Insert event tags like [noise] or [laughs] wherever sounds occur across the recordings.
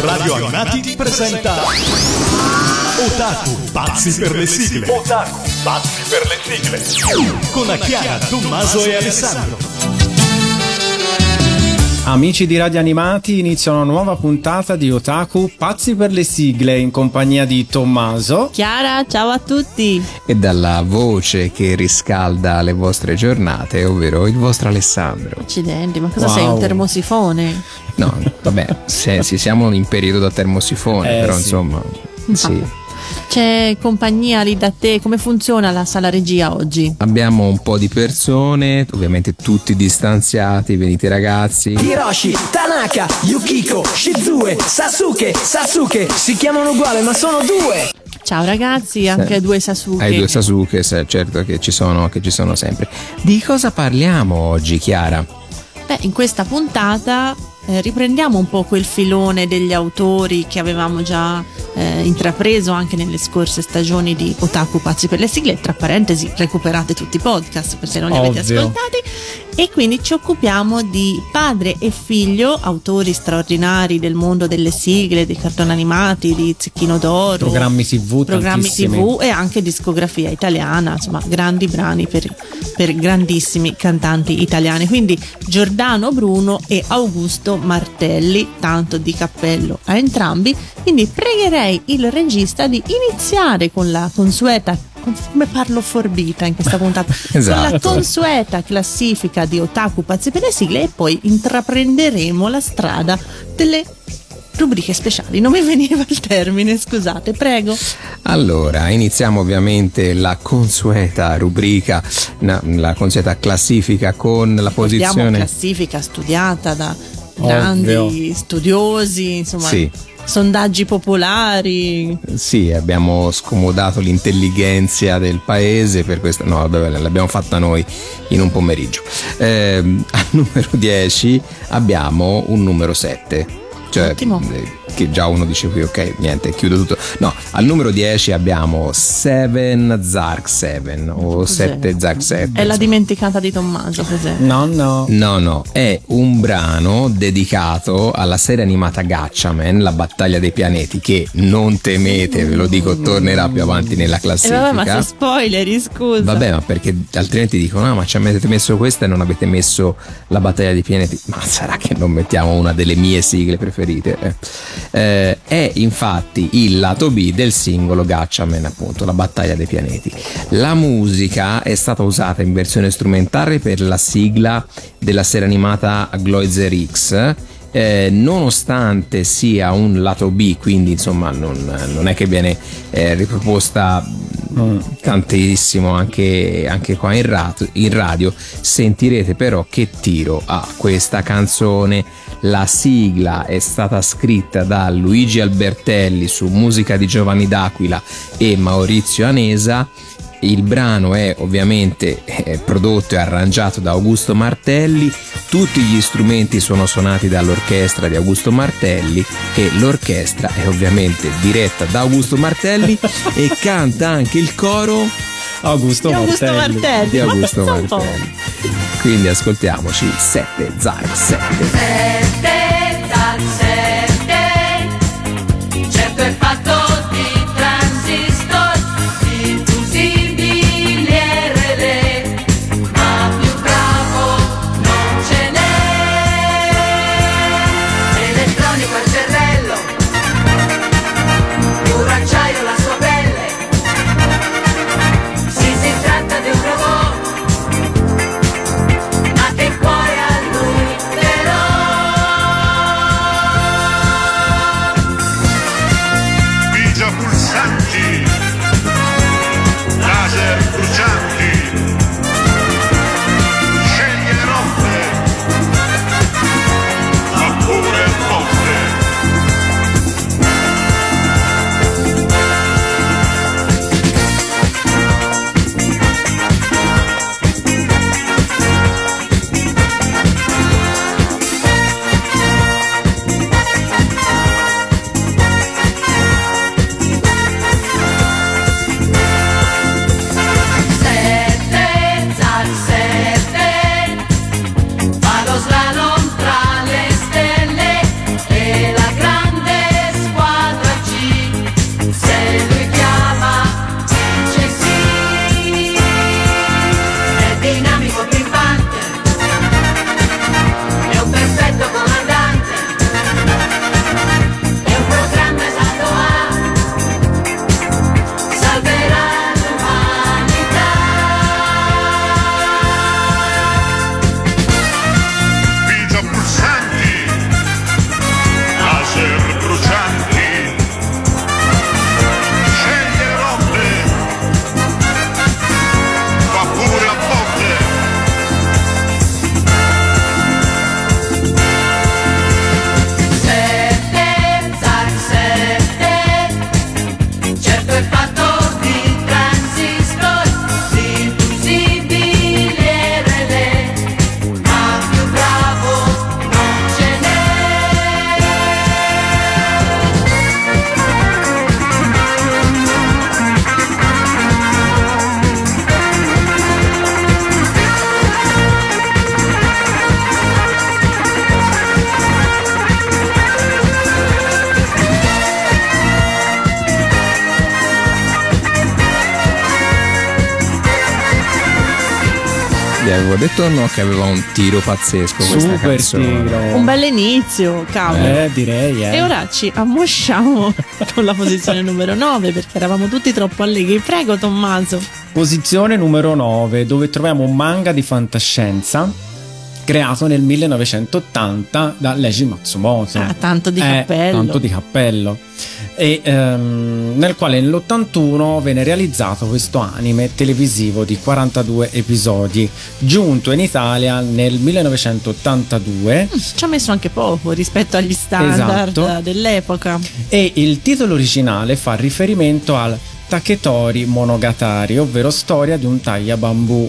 Radio Animati presenta Otaku, pazzi per le sigle. Otaku, pazzi per le sigle. Con Chiara, Tommaso e Alessandro. Amici di Radio Animati, inizia una nuova puntata di Otaku Pazzi per le sigle in compagnia di Tommaso. Chiara, ciao a tutti. E dalla voce che riscalda le vostre giornate, ovvero il vostro Alessandro. Accidenti, ma cosa wow. sei, un termosifone? No, vabbè, se, se siamo in periodo da termosifone, eh, però sì. insomma, sì. C'è compagnia lì da te? Come funziona la sala regia oggi? Abbiamo un po' di persone, ovviamente tutti distanziati, venite ragazzi. Hiroshi, Tanaka, Yukiko, Shizue, Sasuke, Sasuke, si chiamano uguali ma sono due. Ciao ragazzi, anche sì. due Sasuke. Hai due Sasuke, certo che ci, sono, che ci sono sempre. Di cosa parliamo oggi, Chiara? Beh, in questa puntata eh, riprendiamo un po' quel filone degli autori che avevamo già eh, intrapreso anche nelle scorse stagioni di Otaku Pazzi per le sigle, tra parentesi recuperate tutti i podcast per se non li Ovvio. avete ascoltati e quindi ci occupiamo di padre e figlio, autori straordinari del mondo delle sigle, dei cartoni animati, di Zecchino d'Oro, programmi tv, programmi tv e anche discografia italiana, insomma grandi brani per, per grandissimi cantanti italiani. Quindi Giordano Bruno e Augusto Martelli, tanto di cappello a entrambi. Quindi pregherei il regista di iniziare con la consueta come parlo forbita in questa [laughs] puntata esatto. con la esatto. consueta classifica di Otaku pazzi per le sigle e poi intraprenderemo la strada delle rubriche speciali. Non mi veniva il termine, scusate, prego. Allora, iniziamo ovviamente la consueta rubrica, no, la consueta classifica con la posizione. Abbiamo classifica studiata da grandi Ovvio. studiosi, insomma. Sì sondaggi popolari. Sì, abbiamo scomodato l'intelligenza del paese per questo. No, vabbè, l'abbiamo fatta noi in un pomeriggio. Eh, [laughs] al numero 10 abbiamo un numero 7. Cioè, Ottimo. Che già uno dice qui ok niente chiudo tutto. No al numero 10 abbiamo 7 Zark 7 o 7 Zark 7 è la dimenticata di Tommaso cos'è? no no. No no è un brano dedicato alla serie animata Gatchaman la battaglia dei pianeti che non temete ve lo dico tornerà più avanti nella classifica eh vabbè ma sei spoileri scusa. Vabbè ma perché altrimenti dicono ah ma ci avete messo questa e non avete messo la battaglia dei pianeti. Ma sarà che non mettiamo una delle mie sigle preferite eh eh, è infatti il lato B del singolo Gatchaman, appunto, la battaglia dei pianeti. La musica è stata usata in versione strumentale per la sigla della serie animata Gloizer X. Eh, nonostante sia un lato B, quindi insomma non, non è che viene eh, riproposta mm, tantissimo anche, anche qua in radio, in radio, sentirete però che tiro ha questa canzone la sigla è stata scritta da Luigi Albertelli su musica di Giovanni D'Aquila e Maurizio Anesa. Il brano è ovviamente eh, prodotto e arrangiato da Augusto Martelli, tutti gli strumenti sono suonati dall'orchestra di Augusto Martelli e l'orchestra è ovviamente diretta da Augusto Martelli [laughs] e canta anche il coro Augusto, Augusto Martelli. Martelli. Di Augusto Martelli. Quindi ascoltiamoci 7 Zark 7. 7 detto o no che aveva un tiro pazzesco Super canzone? tiro. Un bel inizio, cavolo. Eh, direi, eh. E ora ci ammosciamo [laughs] con la posizione numero 9 perché eravamo tutti troppo allegri. Prego Tommaso. Posizione numero 9, dove troviamo un manga di fantascienza creato nel 1980 da Leiji Matsumoto. Ah, tanto di Eh, cappello. tanto di cappello. E ehm, nel quale nell'81 venne realizzato questo anime televisivo di 42 episodi, giunto in Italia nel 1982 Ci ha messo anche poco rispetto agli standard Esatto. dell'epoca. e il titolo originale fa riferimento al Taketori Monogatari, ovvero storia di un taglia bambù.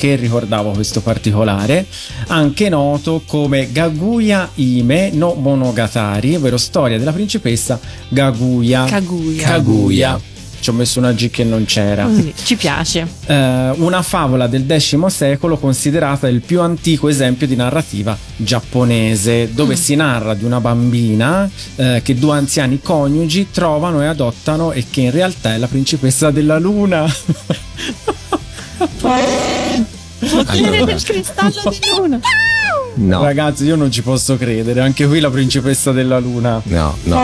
Che ricordavo questo particolare, anche noto come Gaguya Ime no Monogatari, ovvero storia della principessa Gaguya. Kaguya. Kaguya. Ci ho messo una G che non c'era. Così, ci piace. Eh, una favola del X secolo considerata il più antico esempio di narrativa giapponese, dove si narra di una bambina eh, che due anziani coniugi trovano e adottano e che in realtà è la principessa della luna. [laughs] Allora. del cristallo di luna. No, Ragazzi, io non ci posso credere, anche qui la principessa della luna no, no.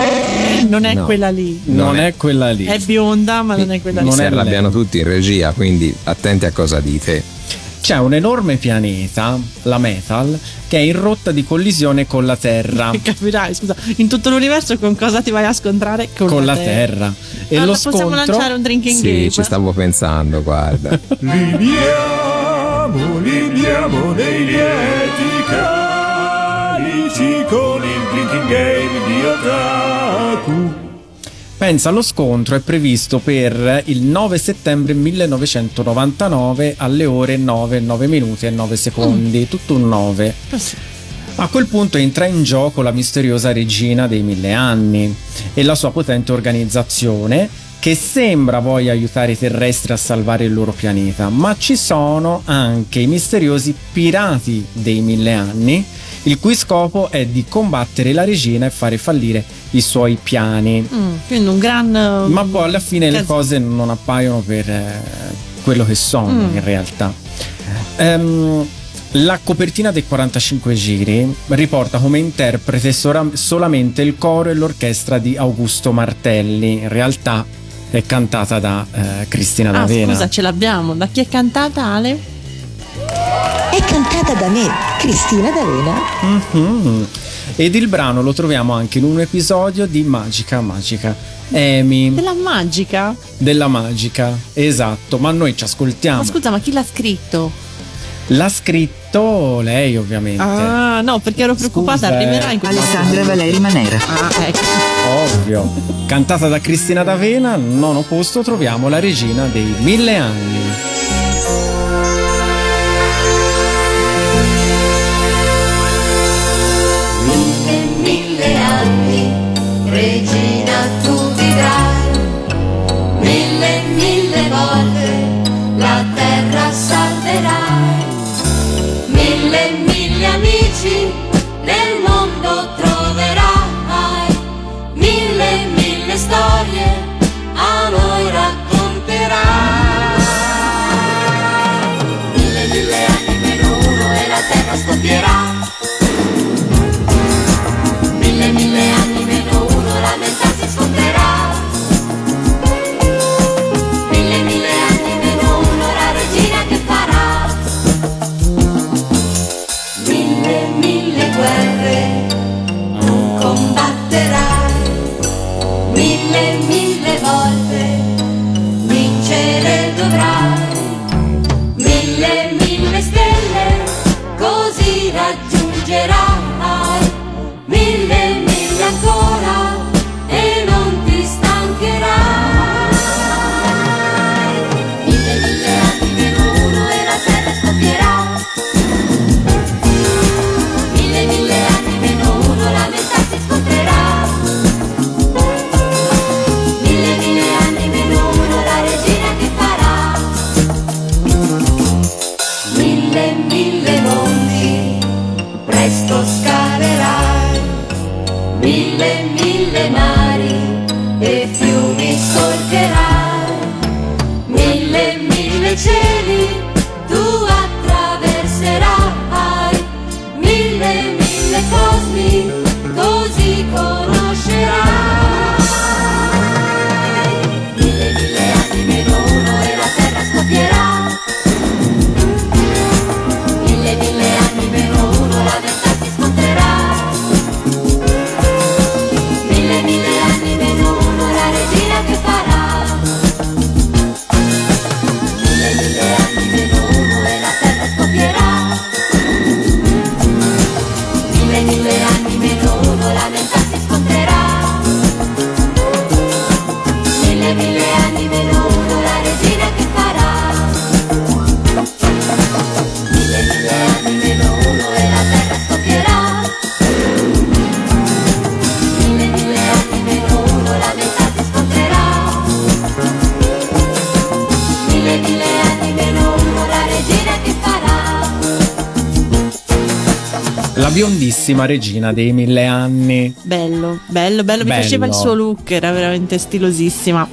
Non è No. quella lì. non, Non è, è- quella lì. È bionda, ma non è quella Non lì. Si è arrabbiano lei. tutti in regia, quindi attenti a cosa dite. C'è un enorme pianeta, la Metal, che è in rotta di collisione con la Terra. [laughs] Capirai, scusa, in tutto l'universo con cosa ti vai a scontrare? Con, con la Terra. E Allora, lo possiamo scontro lanciare un drinking Sì, game? ci stavo pensando, guarda. [laughs] Libiamo, libiamo nei lieti calici con il drinking game di Otaku. Pensa, lo scontro è previsto per il 9 settembre 1999 alle ore 9, 9 minuti e 9 secondi, tutto un 9. Ah. A quel punto entra in gioco la misteriosa regina dei mille anni e la sua potente organizzazione che sembra voglia aiutare i terrestri a salvare il loro pianeta, ma ci sono anche i misteriosi pirati dei mille anni, il cui scopo è di combattere la regina e fare fallire i suoi piani. Mm, quindi un gran. eh, Ma poi alla fine le cas- cose non appaiono per eh, quello che sono Mm. in realtà. Ehm, la copertina dei 45 giri riporta come interprete solamente il coro e l'orchestra di Augusto Martelli. In realtà è cantata da eh, Cristina Ah, D'Avena. scusa, ce l'abbiamo. Da chi è cantata Ale? È cantata da me, Cristina D'Avena. Mhm. Ed il brano lo troviamo anche in un episodio di Magica Magica. Amy Della magica? della Magica, esatto, ma noi ci ascoltiamo. Ma scusa, ma chi l'ha scritto? L'ha scritto lei, ovviamente. Ah, no, perché ero preoccupata, Scusa, arriverà in questo Alessandra Valeri Manera. Ah, ecco. Ovvio. Cantata da Cristina D'Avena, al nono posto troviamo la regina dei mille anni. Regina tu vivrai, mille, mille volte la terra salverai, mille, mille amici nel mondo troverai, mille, mille storie scalerai, mille, mille mari biondissima regina dei mille anni. Bello, bello, bello, mi Bello. piaceva il suo look, era veramente stilosissima.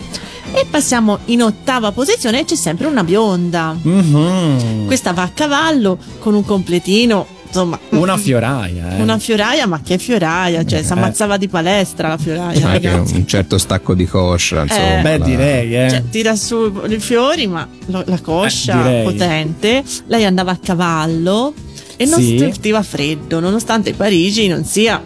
E passiamo in ottava posizione c'è sempre una bionda. Mhm. Questa va a cavallo con un completino, insomma, Una fioraia, eh. una fioraia, ma che fioraia, cioè si Eh. ammazzava di palestra la fioraia, Anche ragazzi. un certo stacco di coscia, insomma. Beh, la- direi, eh. Cioè, tira su i fiori, ma lo- la coscia Eh, direi. potente. Lei andava a cavallo e non Sì. sentiva freddo, nonostante Parigi non sia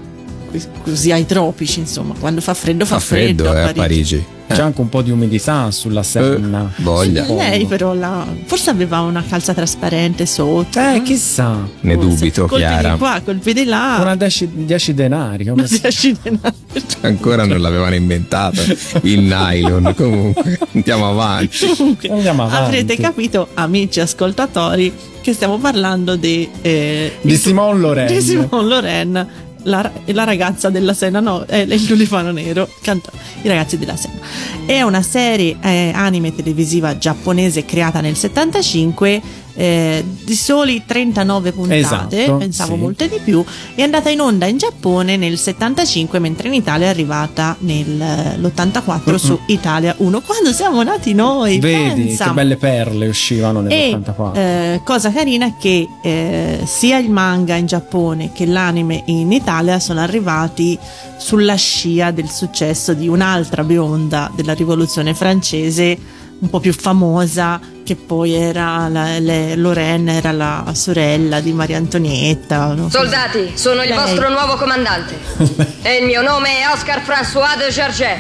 così ai tropici, insomma, quando fa freddo fa, Fa freddo, a eh, a Parigi. C'è anche un po' di umidità sulla Senna. Eh, voglia. Lei però la- forse aveva una calza trasparente sotto. Eh, chissà. Ne Forse. dubito, colpi Chiara. di qua, colpi di là. Una 10 denari. come Una dieci denari. [laughs] Ancora non l'avevano inventato il nylon. [laughs] Comunque, andiamo avanti. Comunque, Andiamo avanti. avrete capito, amici ascoltatori, che stiamo parlando di, eh, Di il- Simone Loren. di Simone Loren, la, la ragazza della Sena, no, è il tulipano nero, canta I ragazzi della Sena. È una serie eh, anime televisiva giapponese creata nel 75 eh, di soli 39 puntate, Esatto, pensavo sì. molte di più, è andata in onda in Giappone nel 75 mentre in Italia è arrivata nell'84 su Italia 1 quando siamo nati noi. Vedi pensa. che belle perle uscivano E nell'84. eh, cosa carina è che eh, sia il manga in Giappone che l'anime in Italia sono arrivati sulla scia del successo di un'altra bionda della rivoluzione francese un po' più famosa che poi era la, le- Lorraine era la sorella di Maria Antonietta no? Soldati, sono il Lei. vostro nuovo comandante. [laughs] e il mio nome è Oscar François de Gerget.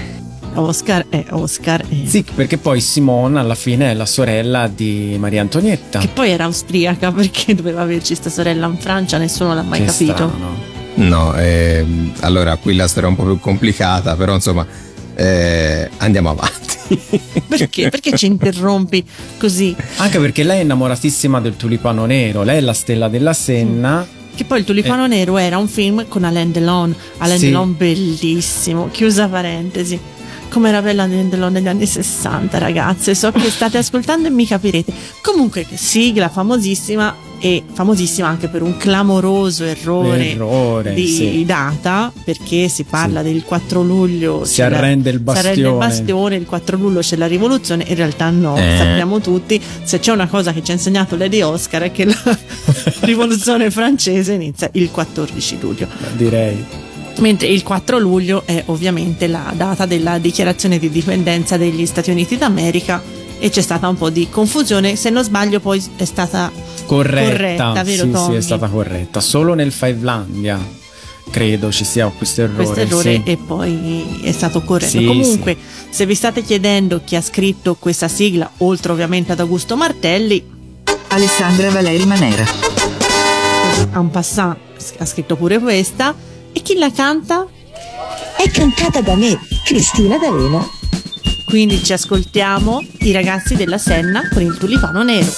Oscar è Oscar è- Sì, perché poi Simone alla fine è la sorella di Maria Antonietta. che poi era austriaca [laughs] perché doveva averci sta sorella in Francia nessuno l'ha mai Che capito strano. No, ehm, allora qui la storia è un po' più complicata, però insomma eh, andiamo avanti. [laughs] perché? perché ci interrompi così Anche perché lei è innamoratissima del tulipano nero, lei è la stella della Senna. Che poi il Tulipano Nero era un film con Alain Delon. Alain Sì. Delon bellissimo. Chiusa parentesi. Come era bella Alain Delon negli anni 60, ragazze. So che state ascoltando e mi capirete. Comunque, sigla famosissima e famosissima anche per un clamoroso errore, Errore, di sì. data perché si parla del 4 luglio Si la- arrende il si arrende il bastione. bastione, il 4 luglio c'è la rivoluzione in realtà no, Eh. sappiamo tutti se c'è una cosa che ci ha insegnato Lady Oscar è che la [laughs] rivoluzione francese inizia il 14 luglio Direi. mentre il 4 luglio è ovviamente la data della dichiarazione di dipendenza degli Stati Uniti d'America e c'è stata un po' di confusione se non sbaglio poi è stata Corretta. corretta vero sì, Tommy? sì, è stata corretta. Solo nel Fivelandia credo ci sia questo errore. questo errore sì. e poi è stato corretto. Sì, Comunque, se vi state chiedendo chi ha scritto questa sigla, oltre ovviamente ad Augusto Martelli, Alessandra Valeri Manera. a un passant ha scritto pure questa. E chi la canta? È cantata da me, Cristina D'Avena. Quindi ci ascoltiamo i ragazzi della Senna con il tulipano nero.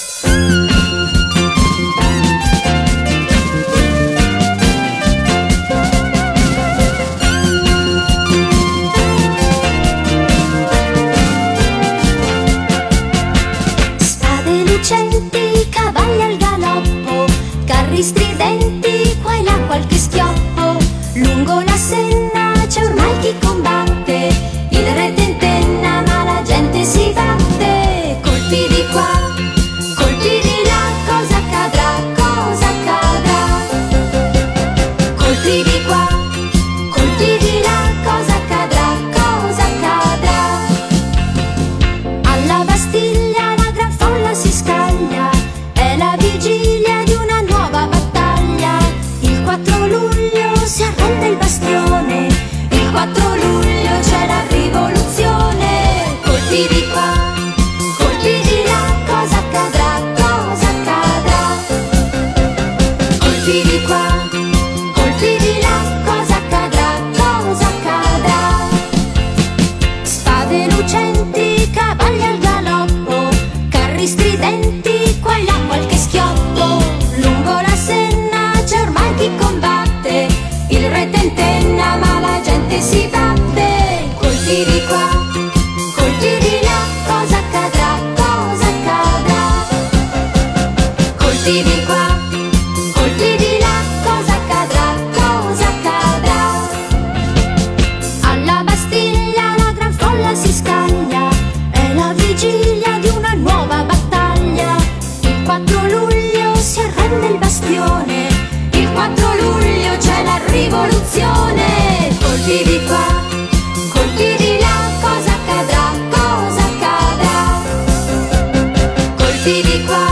Di qua,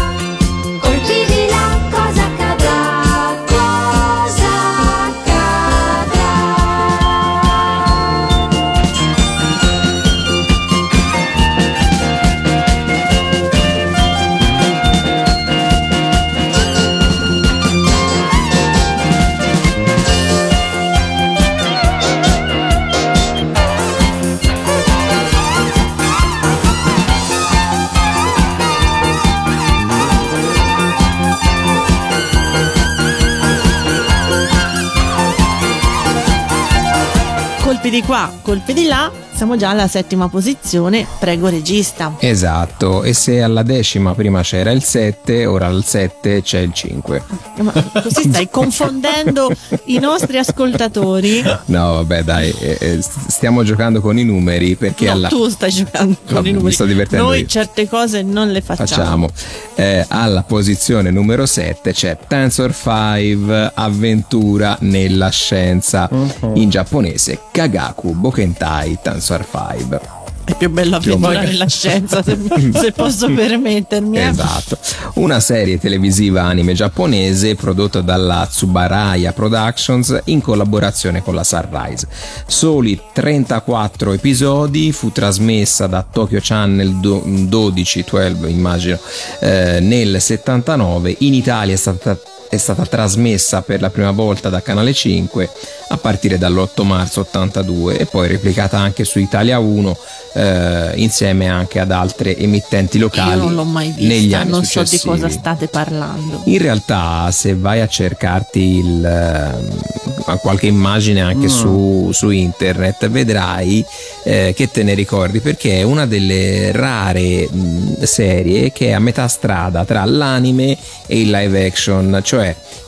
qua, colpi di là, siamo già alla settima posizione, prego regista. Esatto, e se alla decima prima c'era il 7, ora al 7 c'è il 5. Ma così stai [laughs] confondendo i nostri ascoltatori. No, vabbè, dai, eh, eh, stiamo giocando con i numeri perché No, alla... tu stai giocando con Vabbè, i mi numeri. sto divertendo Noi io. certe cose non le facciamo. facciamo. Eh, alla posizione numero 7 c'è Tensor 5 Avventura nella scienza Uh-huh. in giapponese Kagaku Bokentai Tensor 5 È più bella meno. nella scienza, se, [laughs] se posso permettermi. eh. Esatto, una serie televisiva anime giapponese prodotta dalla Tsubaraya Productions in collaborazione con la Sunrise. Soli 34 episodi, fu trasmessa da Tokyo Channel do- 12, 12 immagino, eh, nel 79, in Italia è stata è stata trasmessa per la prima volta da Canale 5 a partire dall'8 marzo 82 e poi replicata anche su Italia 1 eh, insieme anche ad altre emittenti locali Io non l'ho mai negli vista, anni non so di successivi. cosa state parlando. In realtà, se vai a cercarti il, ehm, qualche immagine anche Mm. su, su internet, vedrai eh, che te ne ricordi perché è una delle rare mh, serie che è a metà strada tra l'anime e il live action, cioè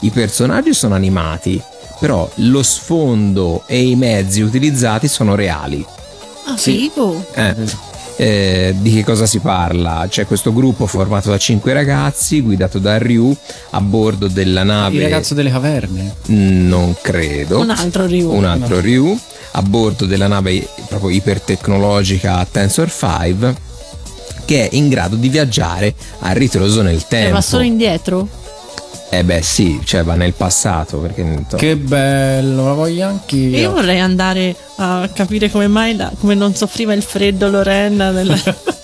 i personaggi sono animati, però lo sfondo e i mezzi utilizzati sono reali. Ah, vivo? Eh, eh, di che cosa si parla? C'è questo gruppo formato da cinque ragazzi guidato da Ryu a bordo della nave. Il ragazzo delle caverne. Non credo. Un altro Ryu. Un altro Ryu a bordo della nave proprio ipertecnologica Tensor 5 che è in grado di viaggiare a ritroso nel Eh, tempo. va solo indietro? Eh beh sì, cioè va nel passato perché Che bello, la voglio anch'io. Io vorrei andare a capire come mai la- come non soffriva il freddo Lorenna nel- [laughs]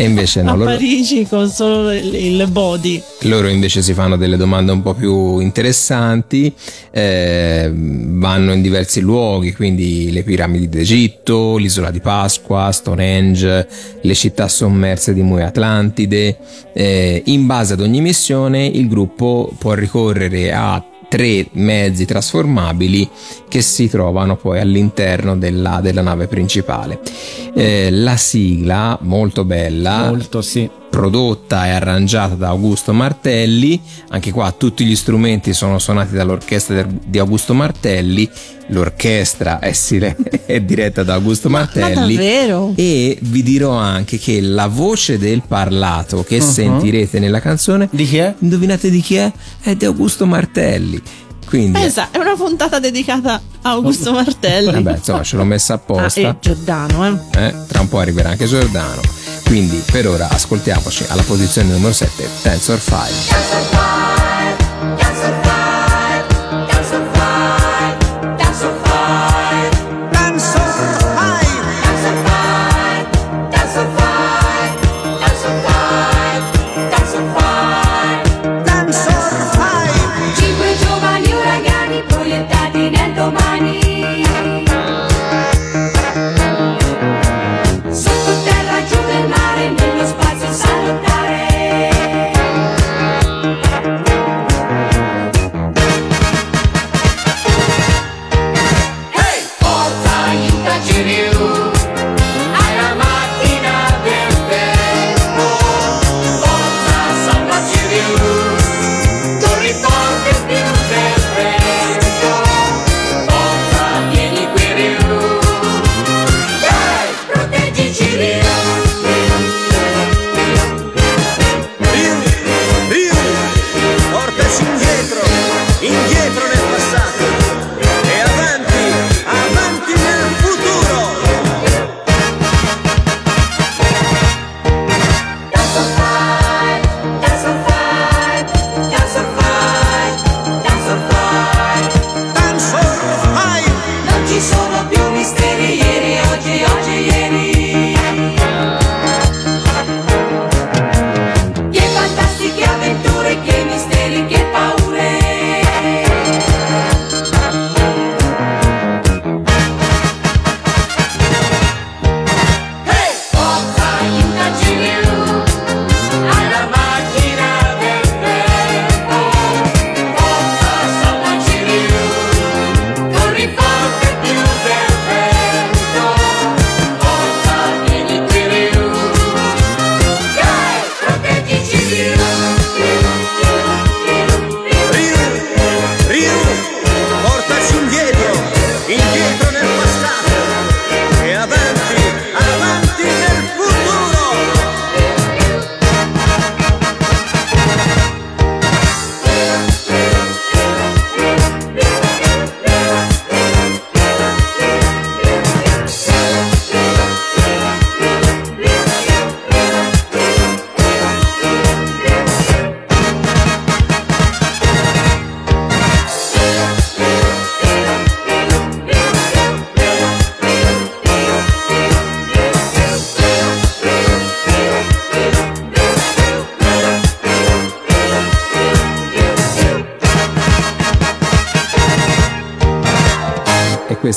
e invece a no, loro, Parigi con solo il, il body. loro invece si fanno delle domande un po' più interessanti, eh, vanno in diversi luoghi, quindi le piramidi d'Egitto, l'isola di Pasqua, Stonehenge, le città sommerse di Mue Atlantide. Eh, in base ad ogni missione il gruppo può ricorrere a tre mezzi trasformabili che si trovano poi all'interno della, della nave principale. Eh, la sigla, molto bella, Molto, sì. Prodotta e arrangiata da Augusto Martelli. Anche qua tutti gli strumenti sono suonati dall'orchestra di Augusto Martelli. L'orchestra è, sile- [laughs] è diretta da Augusto Ma Martelli. davvero? E vi dirò anche che la voce del parlato che sentirete nella canzone, Di chi è? indovinate di chi è? È di Augusto Martelli. Quindi, Pensa, è una puntata dedicata a Augusto Martelli. vabbè, insomma, ce l'ho messa Ah, apposta. e Giordano, eh. Eh, tra un po' arriverà anche Giordano. Quindi per ora ascoltiamoci alla posizione numero 7 Tensor 5. Tensor 5.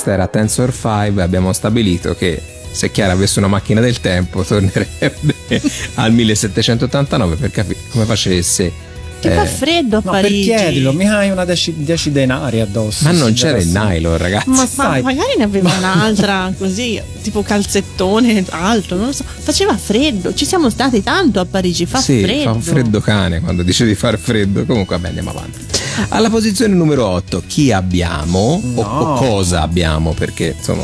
Questa era Tensor 5. Abbiamo stabilito che se Chiara avesse una macchina del tempo tornerebbe [laughs] al 1789 per capire come facesse. Che eh, fa freddo a No, per Parigi. chiedilo, mica hai una 10 denari addosso. ma non c'era il nylon, ragazzi. Ma, ma magari ne aveva [laughs] un'altra così, tipo calzettone alto, non lo so. Faceva freddo, ci siamo stati tanto a Parigi, fa sì, freddo. fa un freddo cane quando dice di far freddo. Comunque, vabbè, andiamo avanti. Alla posizione numero 8, chi abbiamo? O, o cosa abbiamo? Perché insomma.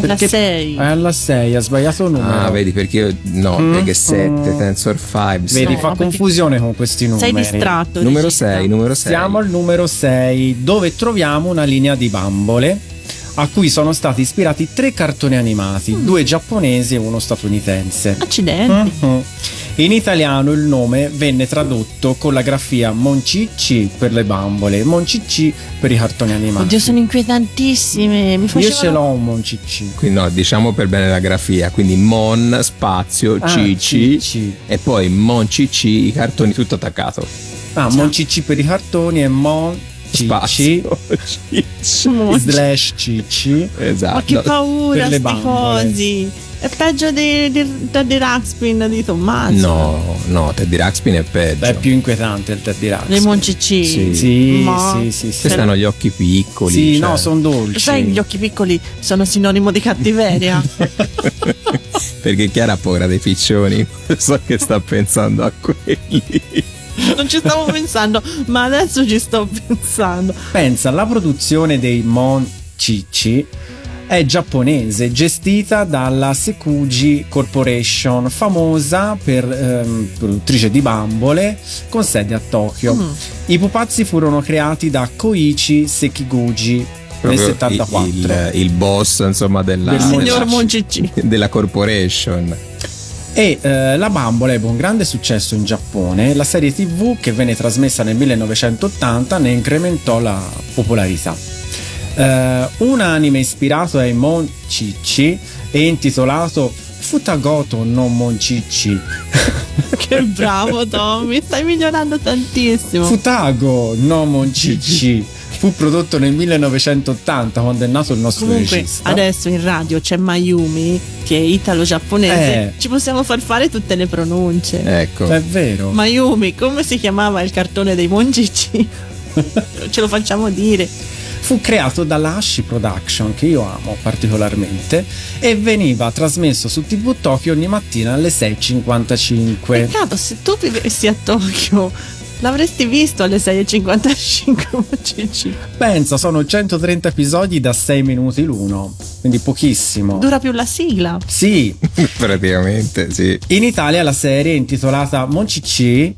È la 6. È alla 6, ha sbagliato il numero. Ah, vedi perché io. No, Mm, perché 7, mm. Tensor 5. Vedi, No, fa confusione con questi numeri. Sei distratto. Numero regista. 6, numero 6. Siamo al numero 6, dove troviamo una linea di bambole a cui sono stati ispirati tre cartoni animati, Mm. due giapponesi e uno statunitense. Accidenti. Mhm. In italiano il nome venne tradotto con la grafia Moncicci per le bambole, Moncicci per i cartoni animati. Oddio, sono inquietantissime. Mi Io facevano... ce l'ho un Moncicci. Quindi no, diciamo per bene la grafia, quindi Mon, spazio, Ah, Cici Cicci. e poi Mon Cici, i cartoni tutto attaccato. Ah, Moncicci per i cartoni e Mon Cicci Spazio, Cicci. slash Cicci. Esatto. Ma che paura, per sti cosi. È peggio di, di, Teddy Ruxpin di Tommaso. No, no, Teddy Ruxpin è peggio. È più inquietante il Teddy Ruxpin. Dei Moncicci. Sì. Sì, Ma- sì, sì, sì. Questi hanno gli occhi piccoli. Sì, cioè- no, sono dolci. Sai, gli occhi piccoli sono sinonimo di cattiveria. [laughs] Perché Chiara ha paura dei piccioni. [laughs] So che sta pensando a quelli. [laughs] non ci stavo pensando, ma adesso ci sto pensando. Pensa, la produzione dei Mon Cicci è giapponese, gestita dalla Sekuji Corporation, famosa per ehm, produttrice di bambole, con sede a Tokyo. Mm. I pupazzi furono creati da Koichi Sekiguchi nel Proprio 74. Il, il- il boss, insomma, della, Del Signor della, della corporation. E eh, la bambola ebbe un grande successo in Giappone. La serie TV, che venne trasmessa nel 1980, ne incrementò la popolarità. Eh, un anime ispirato ai Moncicci e intitolato Futagoto no Moncicci. [laughs] Che bravo Tommy, stai migliorando tantissimo. Futago no Moncicci fu prodotto nel 1980 quando è nato il nostro Comunque, regista. adesso in radio c'è Mayumi che è italo-giapponese. Eh. Ci possiamo far fare tutte le pronunce. Ecco. È vero. Mayumi, come si chiamava il cartone dei Moncicci? [laughs] Ce lo facciamo dire. fu creato dalla Hashi Production, che io amo particolarmente, e veniva trasmesso su TV Tokyo ogni mattina alle 6.55. Peccato, se tu vivessi a Tokyo, l'avresti visto alle 6.55 Moncicci. Pensa, sono 130 episodi da 6 minuti l'uno, quindi pochissimo. Dura più la sigla. Sì, [laughs] Praticamente, sì. in Italia la serie è intitolata Moncicci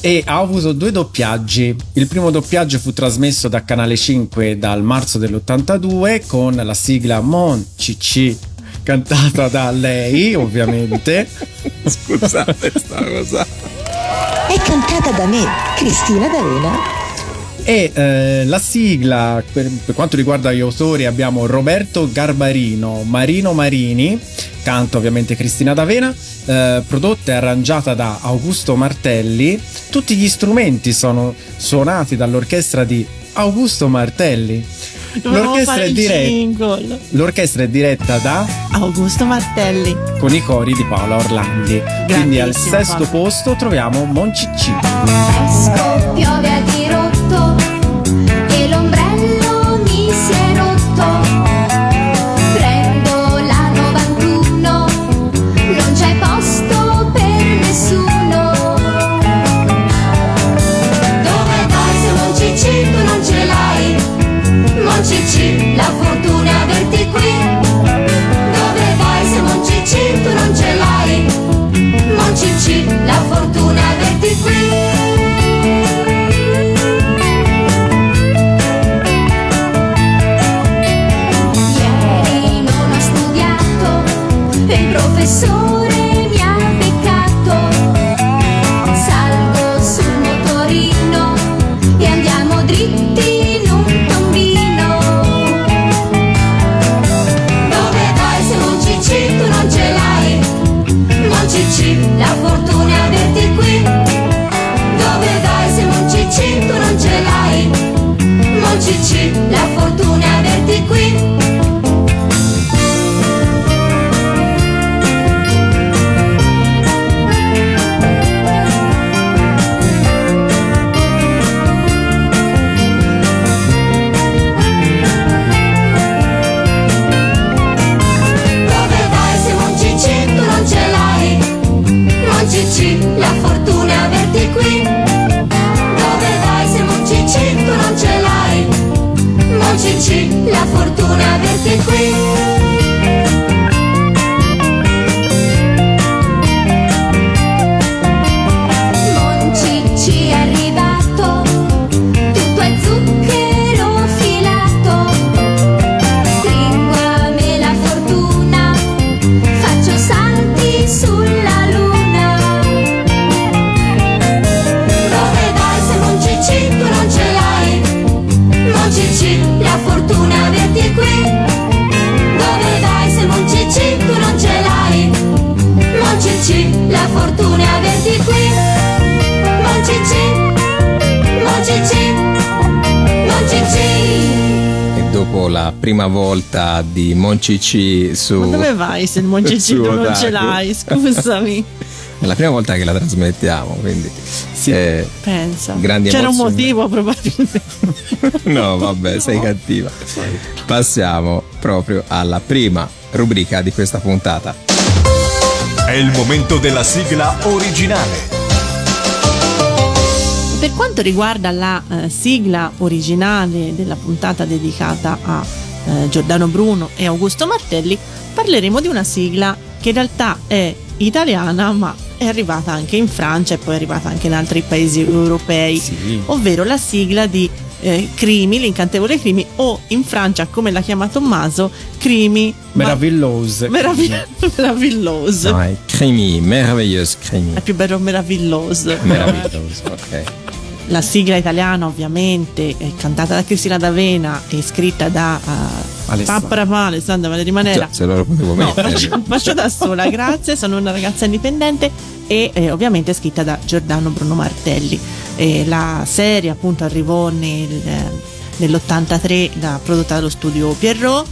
e ha avuto due doppiaggi. Il primo doppiaggio fu trasmesso da Canale 5 dal marzo dell'82 con la sigla Moncicci cantata da lei, ovviamente. [laughs] Scusate sta cosa. È cantata da me, Cristina D'Avena. E eh, la sigla, per, per quanto riguarda gli autori, abbiamo Roberto Garbarino, Marino Marini, canto ovviamente Cristina D'Avena, eh, prodotta e arrangiata da Augusto Martelli. Tutti gli strumenti sono suonati dall'orchestra di Augusto Martelli. L'orchestra è, diretta, l'orchestra è diretta da Augusto Martelli. con i cori di Paola Orlandi. Quindi al sesto Paolo. posto troviamo Moncicci. Esco, piove a dirotto e il volta di Moncicci su. Ma dove vai se il tu [laughs] non Otaku? ce l'hai? Scusami. È la prima volta che la trasmettiamo, quindi. eh, Pensa. Grandi C'era un emozioni. motivo probabilmente. [laughs] no, vabbè, [laughs] sei cattiva. Passiamo proprio alla prima rubrica di questa puntata. È il momento della sigla originale. Per quanto riguarda la eh, sigla originale della puntata dedicata a eh, Giordano Bruno e Augusto Martelli, parleremo di una sigla che in realtà è italiana ma è arrivata anche in Francia e poi è arrivata anche in altri paesi europei, ovvero la sigla di eh, Crimi, l'incantevole Crimi o in Francia come l'ha chiamato Tommaso, Crimi Meraviglioso. Meravi- [laughs] meraviglioso. No, è Crimi, meraviglioso Crimi. È più bello meraviglioso. Meraviglioso, ok. La sigla italiana ovviamente è cantata da Cristina D'Avena e scritta da uh, Alessandra. Papra Alessandra Valeri Manera. Già, se lo potevo No, mettere. faccio, faccio da sola, grazie, sono una ragazza indipendente e eh, ovviamente scritta da Giordano Bruno Martelli. E la serie appunto arrivò nel, eh, nell'83 da- prodotta dallo studio Pierrot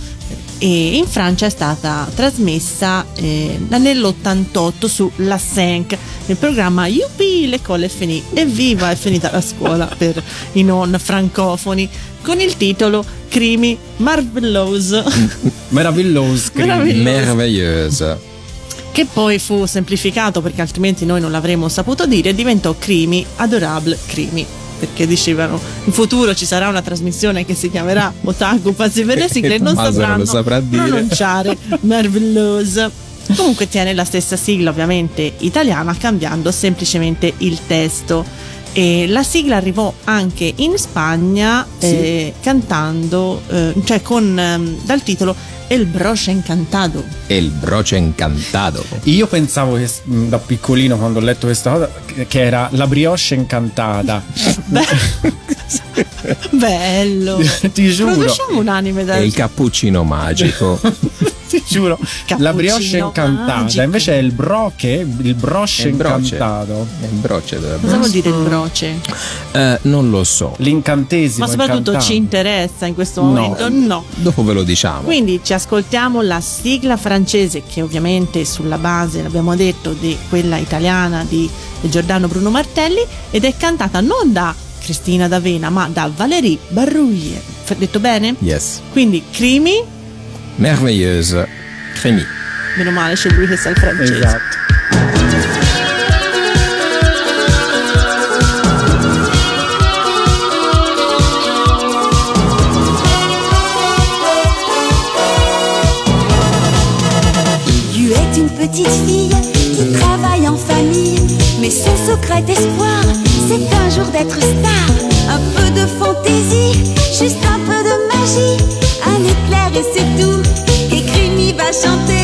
e in Francia è stata trasmessa eh, nell'88 su La 5 nel programma Youpi l'école est finie evviva è finita la scuola [laughs] per i non francofoni con il titolo Crimi Marvelous Meraviglioso. Meraviglioso. Meraviglioso. che poi fu semplificato perché altrimenti noi non l'avremmo saputo dire, diventò Crimi Adorable Crimi. Perché dicevano in futuro ci sarà una trasmissione che si chiamerà Otaku Pazzi per le sigle e non sapranno saprà dire. pronunciare [laughs] Marvelous. Comunque tiene la stessa sigla ovviamente italiana cambiando semplicemente il testo. E la sigla arrivò anche in Spagna eh, cantando, eh, cioè con ehm, dal titolo El Broche Encantado. El broche encantado. Io pensavo che da piccolino quando ho letto questa cosa che- che era la brioche incantata. [laughs] [laughs] Bello. [laughs] Ti giuro. Produciamo un anime da È il cappuccino magico. [laughs] Ti giuro. la brioche incantata. magico. Invece è il broche, il broche È il broce. incantato. È il broce dovrebbe Cosa vuol dire il broce? Eh, non lo so. L'incantesimo. Ma soprattutto incantato. ci interessa in questo No. momento? No. Dopo ve lo diciamo. Quindi ci ascoltiamo la sigla francese che ovviamente è sulla base, l'abbiamo detto, di quella italiana di Giordano Bruno Martelli ed è cantata non da Cristina D'Avena ma da Valérie Barrouillet. F- Detto bene? Yes. Quindi Crimi, Merveilleuse. Cremi. meno male c'è lui che sa il francese. Esatto. Tu es une petite fille qui travaille en famille, mais son secret espoir, c'est un jour d'être star. Un peu de fantaisie, juste un peu de magie, un éclair et c'est tout. Et Crimi va chanter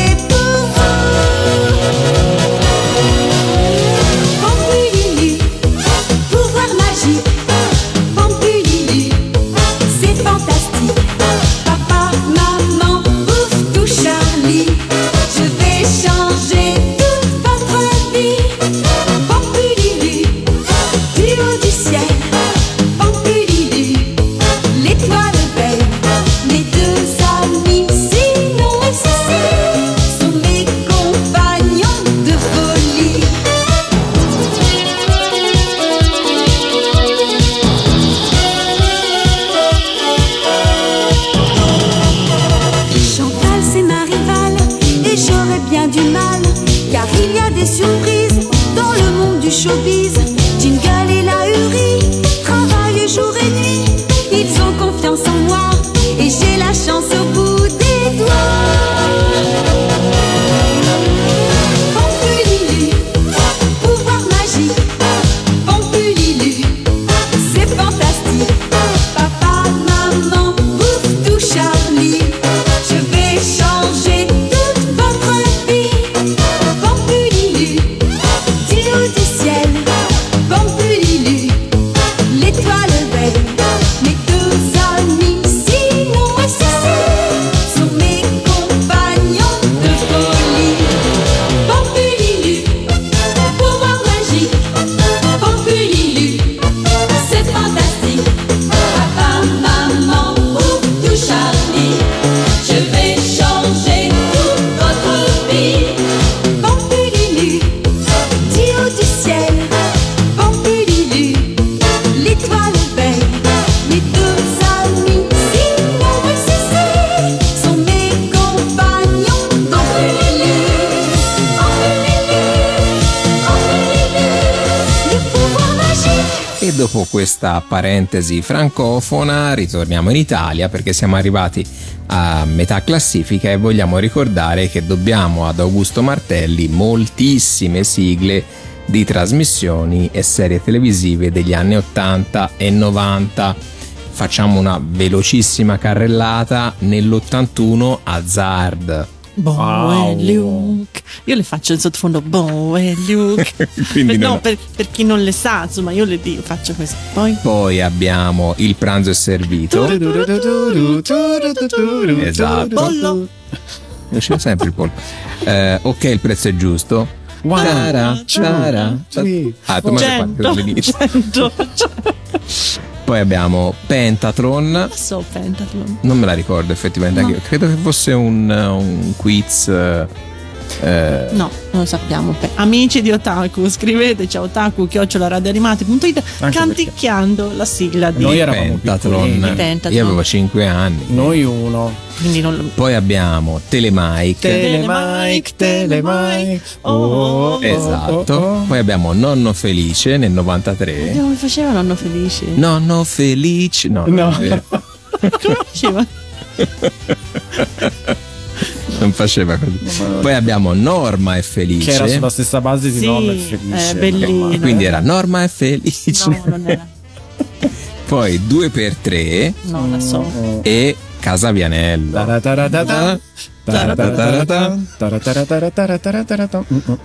questa parentesi francofona ritorniamo in Italia perché siamo arrivati a metà classifica e vogliamo ricordare che dobbiamo ad Augusto Martelli moltissime sigle di trasmissioni e serie televisive degli anni 80 e 90. Facciamo una velocissima carrellata nell'81 Hazard. Boe e Luke. Io le faccio in sottofondo boh, e Luke. [laughs] per, no, per, per, chi non le sa, insomma, io le faccio questo. Poi. Poi abbiamo il pranzo è servito. esatto. Pollo. Usciva sempre il pollo. Eh, ok, il prezzo è giusto. Cara, cara. Ah, tu mi hai fatto poi abbiamo Pentathlon. So Pentathlon. Non me la ricordo effettivamente. No. Credo che fosse un, un quiz. Eh, No, non lo sappiamo. Amici di Otaku, scriveteci a otaku radioanimati.it Anche canticchiando la sigla di Noi eravamo Pentathlon. Pentathlon. Io avevo 5 anni. Noi uno. Quindi non Poi abbiamo Telemike. Telemike, Telemike. Oh, oh, oh. esatto. oh, oh. Poi abbiamo Nonno Felice nel 93. Come faceva nonno felice? Nonno Felice. No, No. [laughs] Come faceva? [laughs] non faceva così. Poi abbiamo Norma è felice. Che era sulla stessa base di Sì, Nonno e Felice. eh, bellino. E quindi era Norma è felice. No, non era. [laughs] Poi 2 per 3 No, la so. e Casa Vianello. Taratata.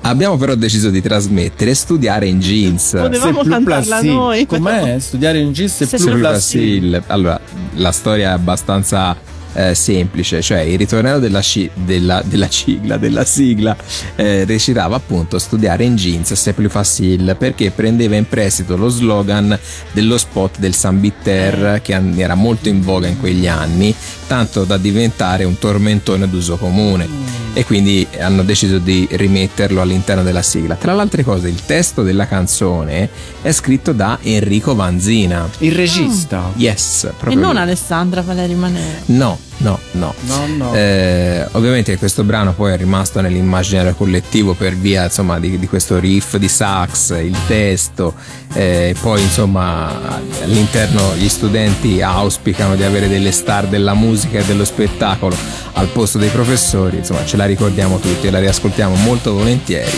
Abbiamo però deciso di trasmettere studiare in jeans. Potevamo cantarla noi. Com'è? Studiare in jeans è Se più. Allora, la storia è abbastanza eh, semplice, cioè il ritornello della, sci- della, della sigla, della sigla eh, recitava appunto studiare in jeans c'est plus facile perché prendeva in prestito lo slogan dello spot del San Bitter che era molto in voga in quegli anni, tanto da diventare un tormentone d'uso comune e quindi hanno deciso di rimetterlo all'interno della sigla. Tra le altre cose, il testo della canzone è scritto da Enrico Vanzina. Il regista. Yes, E proprio non lui. Alessandra Valeri Manera. No, no, no. No, no. Eh, ovviamente questo brano poi è rimasto nell'immaginario collettivo per via insomma, di, di questo riff di sax, il testo, eh, poi insomma all'interno gli studenti auspicano di avere delle star della musica e dello spettacolo al posto dei professori, insomma ce la ricordiamo tutti e la riascoltiamo molto volentieri,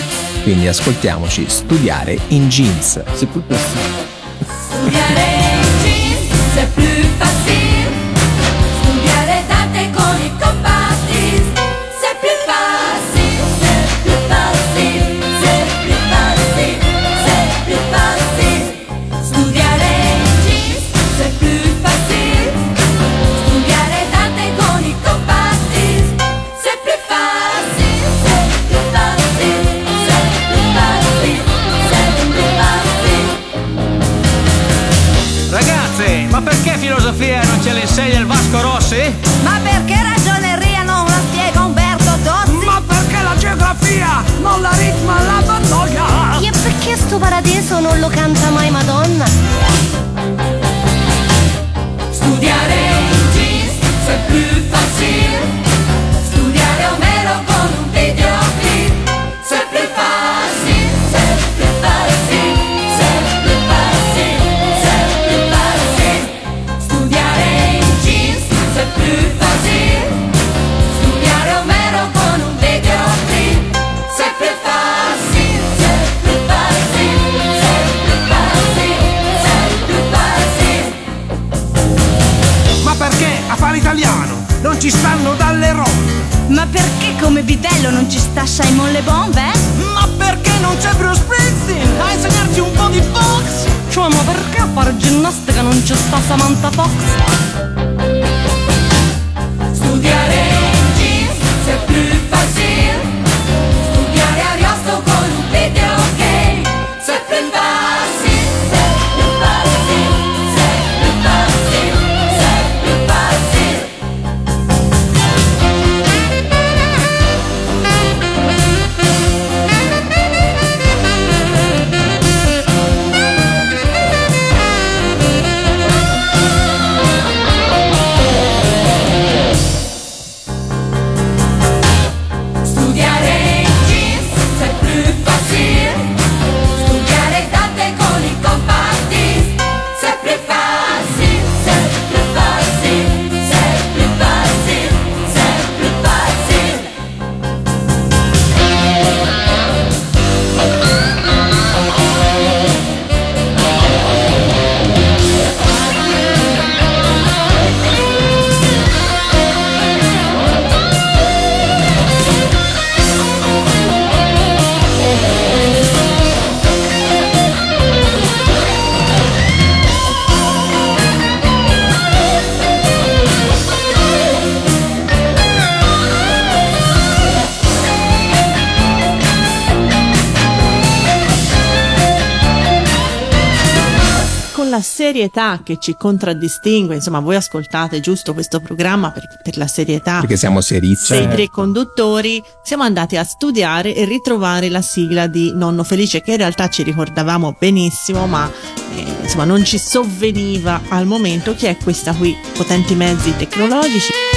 quindi ascoltiamoci studiare in jeans. Plus placile. Studiare ginnastica non ci sta Samantha Fox? Serietà che ci contraddistingue, insomma, voi ascoltate giusto questo programma per, per la serietà Perché siamo serissimi. dei tre conduttori, siamo andati a studiare e ritrovare la sigla di Nonno Felice, che in realtà ci ricordavamo benissimo, ma eh, insomma non ci sovveniva al momento, che è questa qui, potenti mezzi tecnologici.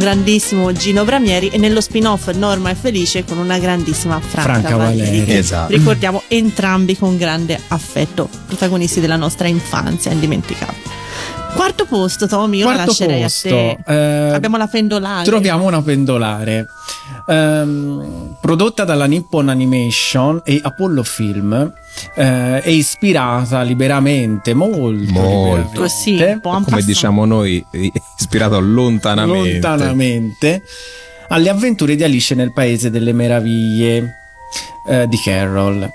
Grandissimo Gino Bramieri e nello spin-off Norma è felice con una grandissima Franca, Franca Valeri. Valeri. che Esatto. Ricordiamo entrambi con grande affetto, protagonisti della nostra infanzia indimenticabile. Quarto posto, Tommy, io la Quarto lascerei posto, a te. eh, Abbiamo la pendolare. Troviamo una pendolare. Ehm, prodotta dalla Nippon Animation e Apollo Film. eh, è ispirata liberamente, molto, Molto. liberamente, Così, Come passant. diciamo noi, ispirato lontanamente. lontanamente alle avventure di Alice nel Paese delle Meraviglie eh, di Carroll.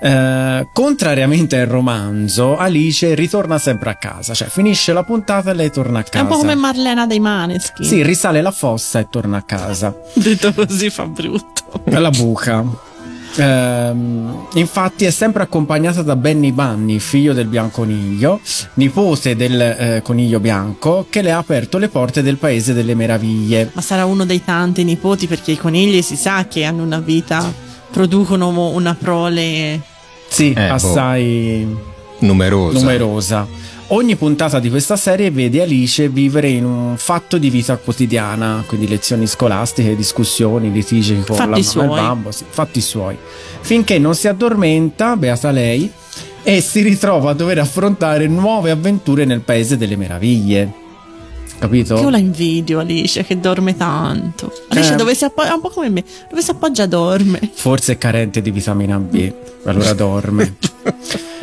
Eh, contrariamente al romanzo, Alice ritorna sempre a casa, cioè finisce la puntata e lei torna a È casa. un po' come Marlena dei Maneschi. Sì, risale la fossa e torna a casa. [laughs] Detto così fa brutto. La buca. Ehm, infatti è sempre accompagnata da Benny Bunny, figlio del bianconiglio, nipote del eh, coniglio bianco, che le ha aperto le porte del paese delle meraviglie. Ma sarà uno dei tanti nipoti perché i conigli si sa che hanno una vita, producono una prole. Sì, Eh, boh. assai Numerosa. numerosa. Ogni puntata di questa serie vede Alice vivere in un fatto di vita quotidiana, quindi lezioni scolastiche, discussioni, litigi con Fatti la mamma e il babbo, sì, fatti suoi. Finché non si addormenta, beata lei, e si ritrova a dover affrontare nuove avventure nel paese delle meraviglie. Capito? Che io la invidio Alice che dorme tanto. Alice Eh. dove si appoggia, un po' come me, dove si appoggia dorme. Forse è carente di vitamina B, allora dorme. [laughs]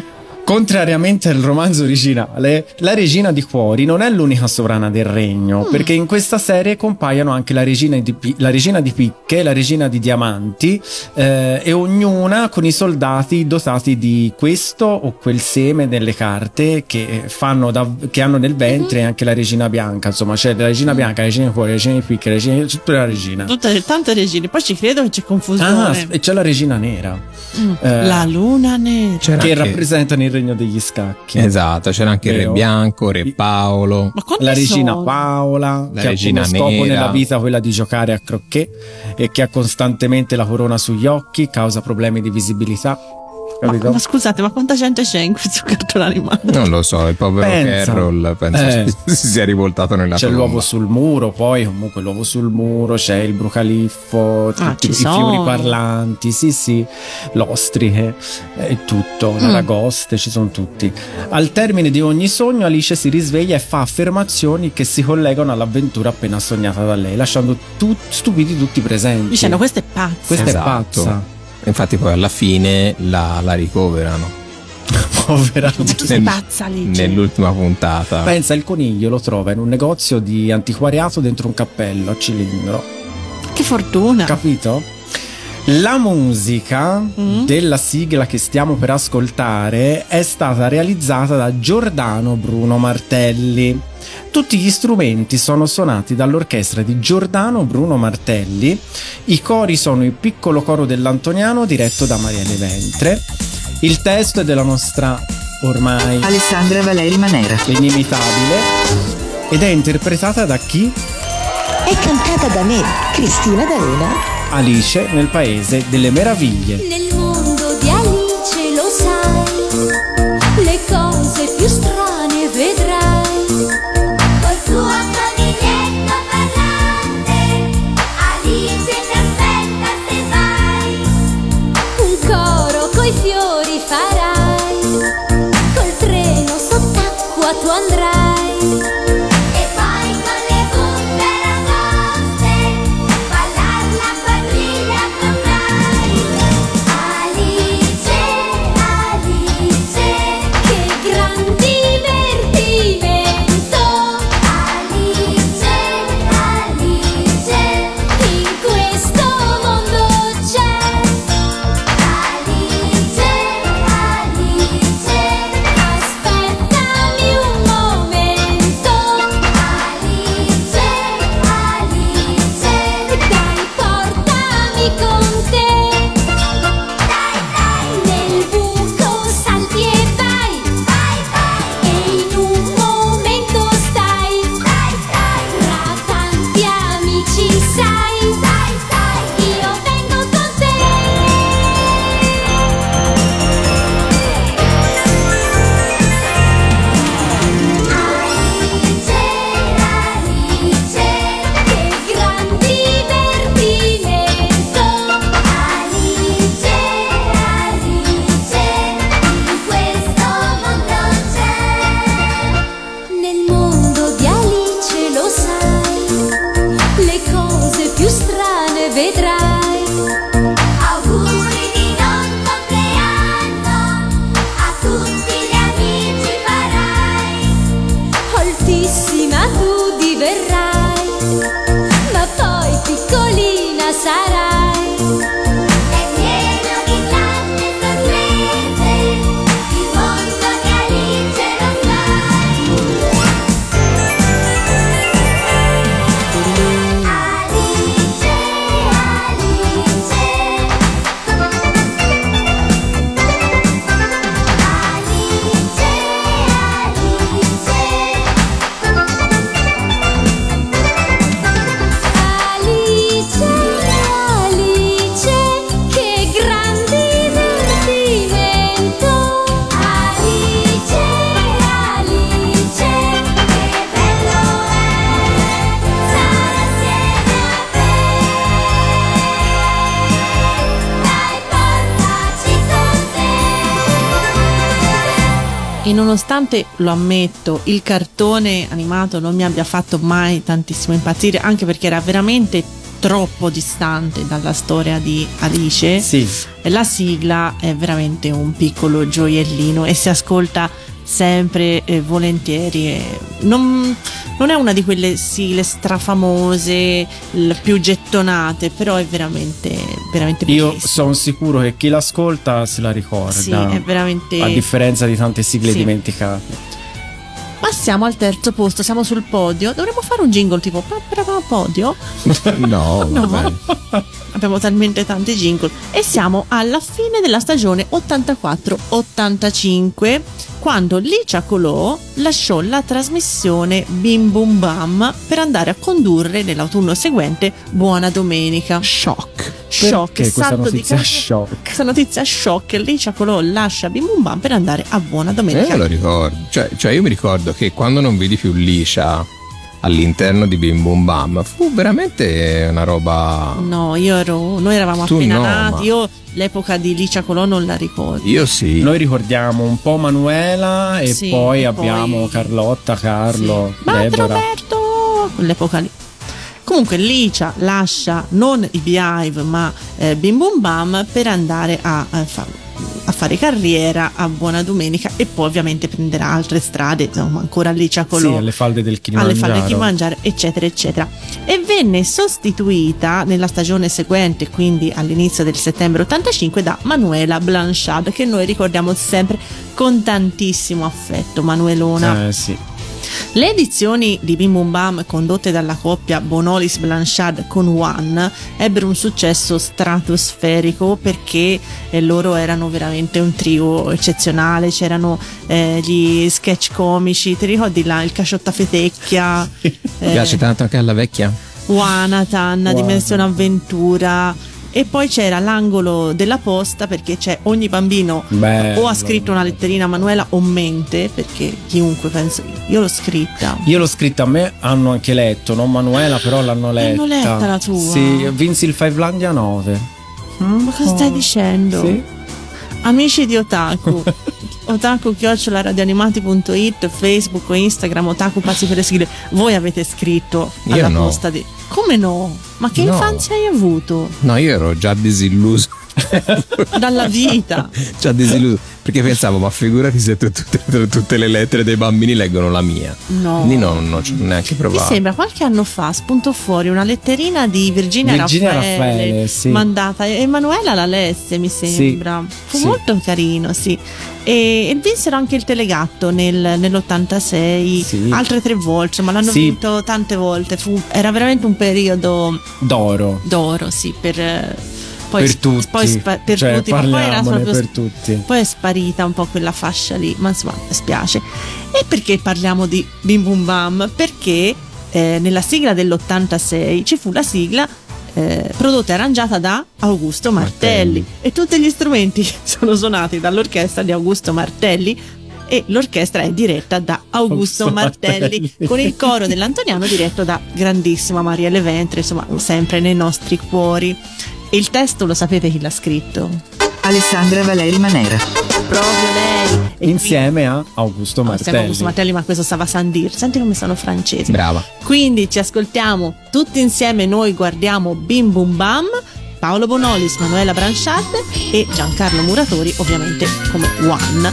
Contrariamente al romanzo originale, la regina di cuori non è l'unica sovrana del regno, perché in questa serie compaiono anche la regina di, la regina di picche, la regina di diamanti, eh, e ognuna con i soldati dotati di questo o quel seme nelle carte che, fanno da- che hanno nel ventre anche la regina bianca. Insomma, c'è la regina bianca, la regina di cuori, la regina di picche, la regina di tutta la regina. Tutte tante regine. Poi ci credo che c'è Ah, confusione. e c'è la regina nera. Mm. eh, la luna nera. C'era che anche- rappresentano il regno degli scacchi. Esatto, c'era anche il Re Vero? Bianco, Re Paolo. La regina sono? Paola, La che regina ha come scopo nera. nella vita quella di giocare a croquet e che ha costantemente la corona sugli occhi, causa problemi di visibilità. Ma, ma scusate, ma quanta gente c'è in questo cartone animato? Non lo so, il povero Pensa. Carroll penso Eh. si, si sia rivoltato nella C'è tomba. l'uovo sul muro, poi comunque l'uovo sul muro, c'è il brucaliffo, Ah, tutti i fiori parlanti, sì sì, l'ostriche, è tutto, Mm. l'aragoste, ci sono tutti. Al termine di ogni sogno Alice si risveglia e fa affermazioni che si collegano all'avventura appena sognata da lei, lasciando tu- stupidi tutti i presenti. Dicendo questo è pazzo. Questa Esatto. è pazza. Infatti poi alla fine la, la ricoverano. Povera. Tu sei pazza Alice. Nell'ultima puntata. Pensa, il coniglio lo trova in un negozio di antiquariato dentro un cappello a cilindro. Che fortuna. Capito? La musica Mm. della sigla che stiamo per ascoltare è stata realizzata da Giordano Bruno Martelli. Tutti gli strumenti sono suonati dall'orchestra di Giordano Bruno Martelli. I cori sono il piccolo coro dell'Antoniano diretto da Marielle Ventre. Il testo è della nostra ormai Alessandra Valeri Manera. inimitabile ed è interpretata da chi? È cantata da me, Cristina D'Arena. Alice nel Paese delle Meraviglie. Nonostante, lo ammetto, il cartone animato non mi abbia fatto mai tantissimo impazzire, anche perché era veramente troppo distante dalla storia di Alice, Sì. la sigla è veramente un piccolo gioiellino e si ascolta sempre eh, volentieri. e non, non è una di quelle sigle strafamose, più gettonate, però è veramente, veramente Io sono sicuro che chi l'ascolta se la ricorda. Sì, è veramente- A differenza di tante sigle Sì. dimenticate. Passiamo al terzo posto, siamo sul podio. Dovremmo fare un jingle tipo podio. [laughs] No, [laughs] No. vabbè. Abbiamo talmente tanti jingle. E siamo alla fine della stagione 84-85, quando Licia Colò lasciò la trasmissione Bim Bum Bam per andare a condurre nell'autunno seguente Buona Domenica. Shock. Shock, Perché questa salto di notizia carro- shock? Questa notizia shock. Licia Colò lascia Bim Bum Bam per andare a Buona Eh, Domenica. me lo ricordo. Cioè, cioè, io mi ricordo che quando non vidi più Liscia all'interno di Bim Bum Bam fu veramente una roba. No, io ero, noi eravamo Tu appena no, nati. ma- Io l'epoca di Licia Colò non la ricordo. Io sì. Noi ricordiamo un po' Manuela e Sì, poi e abbiamo poi- Carlotta, Carlo, Ma Deborah. Roberto, quell'epoca lì. Comunque Licia lascia non i Beehive ma eh, Bim Bum Bam per andare a, a fa- a fare carriera a Buona Domenica e poi ovviamente prenderà altre strade, insomma ancora Licia Sì, Colò alle falde del alle Kilimangiaro. falle di mangiare, eccetera, eccetera. E venne sostituita nella stagione seguente, quindi all'inizio del settembre 85, da Manuela Blanchard, che noi ricordiamo sempre con tantissimo affetto. Manuelona. Eh sì. Le edizioni di Bim Bum Bam condotte dalla coppia Bonolis Blanchard con One ebbero un successo stratosferico perché eh, loro erano veramente un trio eccezionale, c'erano eh, gli sketch comici, ti ricordi là il Casciotta Fetecchia, [laughs] Mi piace tanto anche alla vecchia. Wanatan. Dimensione Avventura. E poi c'era l'angolo della posta perché c'è ogni bambino Bello. o ha scritto una letterina a Manuela o mente perché chiunque penso io l'ho scritta Io l'ho scritta a me, hanno anche letto, non Manuela, però l'hanno letta. letta la tua? Sì, vinsi il Fivelandia 9. Ma cosa stai dicendo? Sì. Amici di Otaku, [laughs] otaku radioanimati.it, Facebook o Instagram, Otaku Pazzi per le sigle. Voi avete scritto Io alla no. posta di. Come no? Ma che No. infanzia hai avuto? No, io ero già disilluso. [laughs] Dalla vita. già disilluso. Perché pensavo, ma figurati se tu- tutte, tutte le lettere dei bambini leggono la mia. No. Quindi no, non ci ho neanche Mi provato. sembra qualche anno fa spuntò fuori una letterina di Virginia, Virginia Raffaele, Raffaele, sì. mandata Emanuela la lesse mi sembra fu sì. molto carino sì e, e vinsero anche il telegatto nel- nell'86 Sì. altre tre volte ma l'hanno Sì. vinto tante volte Fu- era veramente un periodo D'oro. d'oro sì per poi, per tutti. poi spa- per cioè, tutti poi era proprio per tutti. poi è sparita un po' quella fascia lì, ma insomma, spiace. E perché parliamo di Bim Bum Bam? Perché eh, nella sigla dell'86 ci fu la sigla eh, prodotta e arrangiata da Augusto Martelli. Martelli. e tutti gli strumenti [laughs] sono suonati dall'orchestra di Augusto Martelli e l'orchestra è diretta da Augusto, Augusto Martelli, Martelli. con il coro dell'Antoniano diretto da grandissima Marielle Ventre, insomma sempre nei nostri cuori. E il testo lo sapete chi l'ha scritto? Alessandra Valeri Manera. Proprio lei. E Insieme a Augusto qui- Martelli. Siamo Augusto Martelli, ma questo stava a San Dir. Senti come sono francesi. Brava. Quindi ci ascoltiamo tutti insieme, noi guardiamo Bim Bum Bam, Paolo Bonolis, Manuela Branchard e Giancarlo Muratori, ovviamente come One.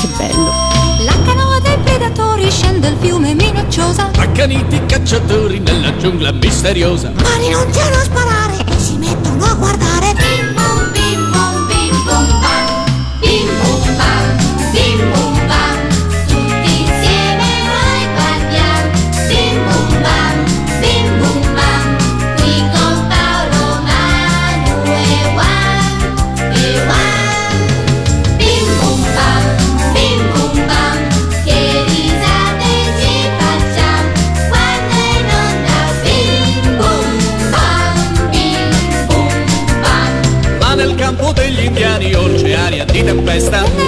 Che bello. La canoa dei predatori scende al fiume minacciosa. accaniti cacciatori nella giungla misteriosa. Ma rinunciano a sparare e si guarda aria di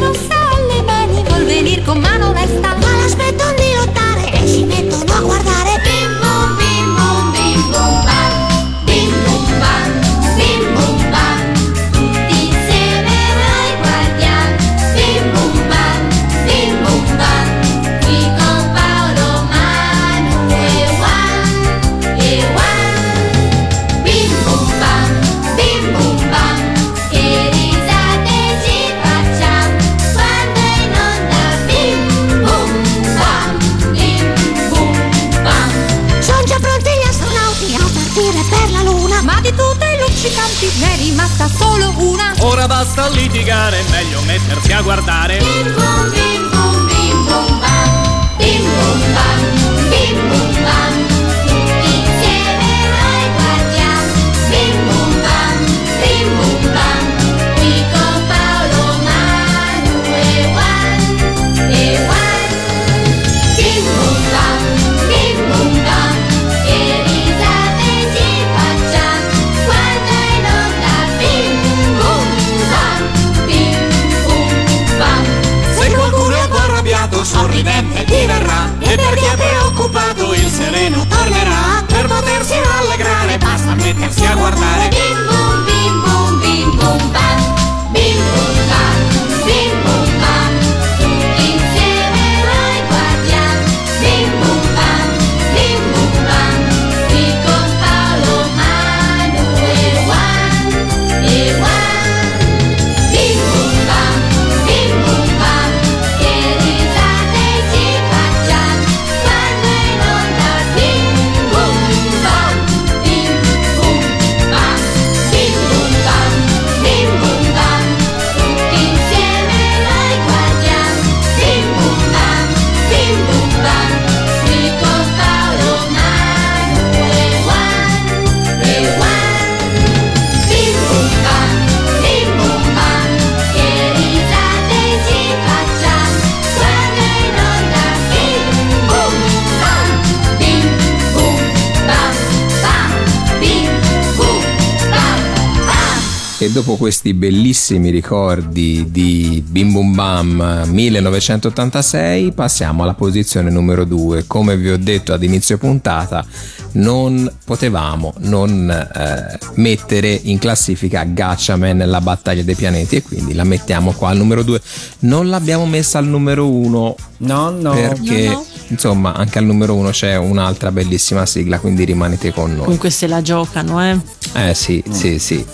E dopo questi bellissimi ricordi di Bim Bum Bam 1986 passiamo alla posizione numero 2. Come vi ho detto ad inizio puntata, non potevamo non eh, mettere in classifica Gatchaman la battaglia dei pianeti e quindi la mettiamo qua al numero 2. Non l'abbiamo messa al numero 1 No, no. perché No, no. Insomma anche al numero 1 c'è un'altra bellissima sigla, quindi rimanete con noi. Comunque se la giocano, eh. Eh sì, sì, sì.